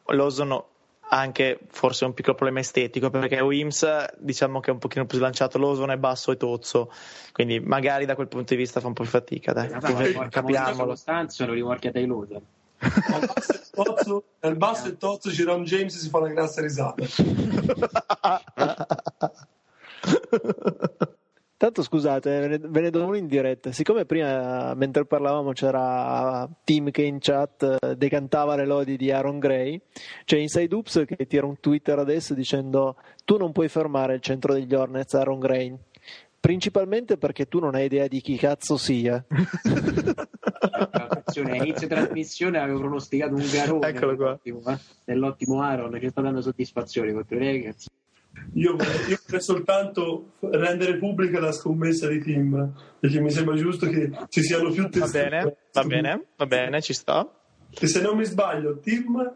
Lawson ha anche forse un piccolo problema estetico perché Wims diciamo che è un pochino più slanciato, Lawson è basso e tozzo, quindi magari da quel punto di vista fa un po' più fatica, dai, porca capiamolo. Costanzo lo rimorchia dai Lawson. al basso e tozzo, al basso e tozzo Jerome James si fa una grassa risata. Tanto scusate, ve ne, ve ne do uno in diretta. Siccome prima, mentre parlavamo, c'era Tim che in chat eh, decantava le lodi di Aaron Gray, c'è Inside Oops che tira un Twitter adesso dicendo tu non puoi fermare il centro degli Hornets Aaron Gray, principalmente perché tu non hai idea di chi cazzo sia. Attenzione, a inizio trasmissione avevo pronosticato un garone Eccolo qua. dell'ottimo, eh, dell'ottimo Aaron che sta dando soddisfazioni contro i Lakers. Io vorrei, io vorrei soltanto rendere pubblica la scommessa di team perché mi sembra giusto che ci siano più Va teste. bene, va bene, va bene, ci sta. E se non mi sbaglio, team,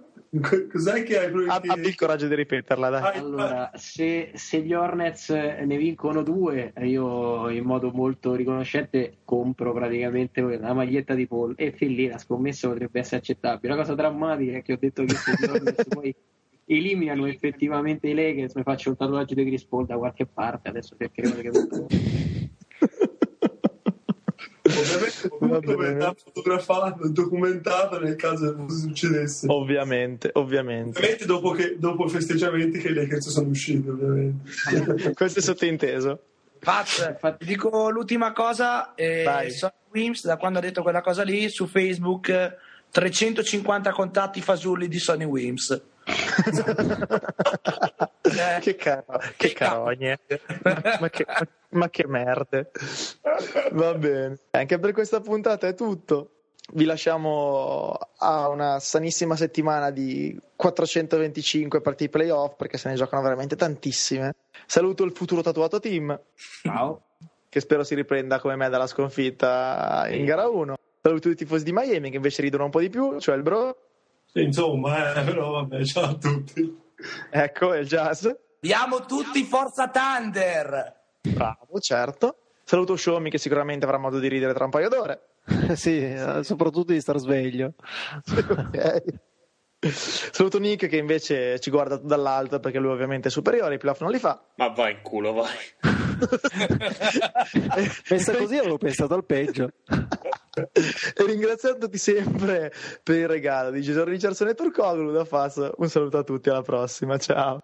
cos'è che hai Ab- Abbi il coraggio di ripeterla, dai. Allora, se, se gli Hornets ne vincono due, io in modo molto riconoscente compro praticamente la maglietta di Paul e fin lì la scommessa potrebbe essere accettabile. La cosa drammatica è che ho detto che se gli Hornets poi eliminano effettivamente i Lakers, mi faccio un tatuaggio di Chris Paul da qualche parte, adesso cercheremo di capire. Ovviamente bene. verrà fotografato e documentato nel caso che succedesse. Ovviamente, ovviamente. Ovviamente dopo, che, dopo i festeggiamenti che i Lakers sono usciti, ovviamente. Questo è sottinteso. Infatti- ti dico l'ultima cosa. Eh. Sonny Wims, da quando ha detto quella cosa lì, su Facebook eh, 350 contatti fasulli di Sonny Wims. Eh, che, caro, che carogne. ma, che, ma- ma che merde. Va bene. Anche per questa puntata è tutto. Vi lasciamo a una sanissima settimana di 425 partite playoff perché se ne giocano veramente tantissime. Saluto il futuro tatuato team Ciao. che spero si riprenda come me dalla sconfitta in gara 1. Saluto i tifosi di Miami che invece ridono un po' di più, cioè il bro, insomma, eh, però vabbè, ciao a tutti. ecco, il jazz. Diamo tutti Forza Thunder! Bravo, certo. Saluto Xiaomi che sicuramente avrà modo di ridere tra un paio d'ore. sì, eh, soprattutto di star sveglio. Ok. Saluto Nick che invece ci guarda dall'alto perché lui ovviamente è superiore, i playoff non li fa. Ma vai in culo, vai. Messa così avevo pensato al peggio. E ringraziandoti sempre per il regalo di Gesù Richardson e Turcoglu da Fas. Un saluto a tutti, alla prossima, ciao.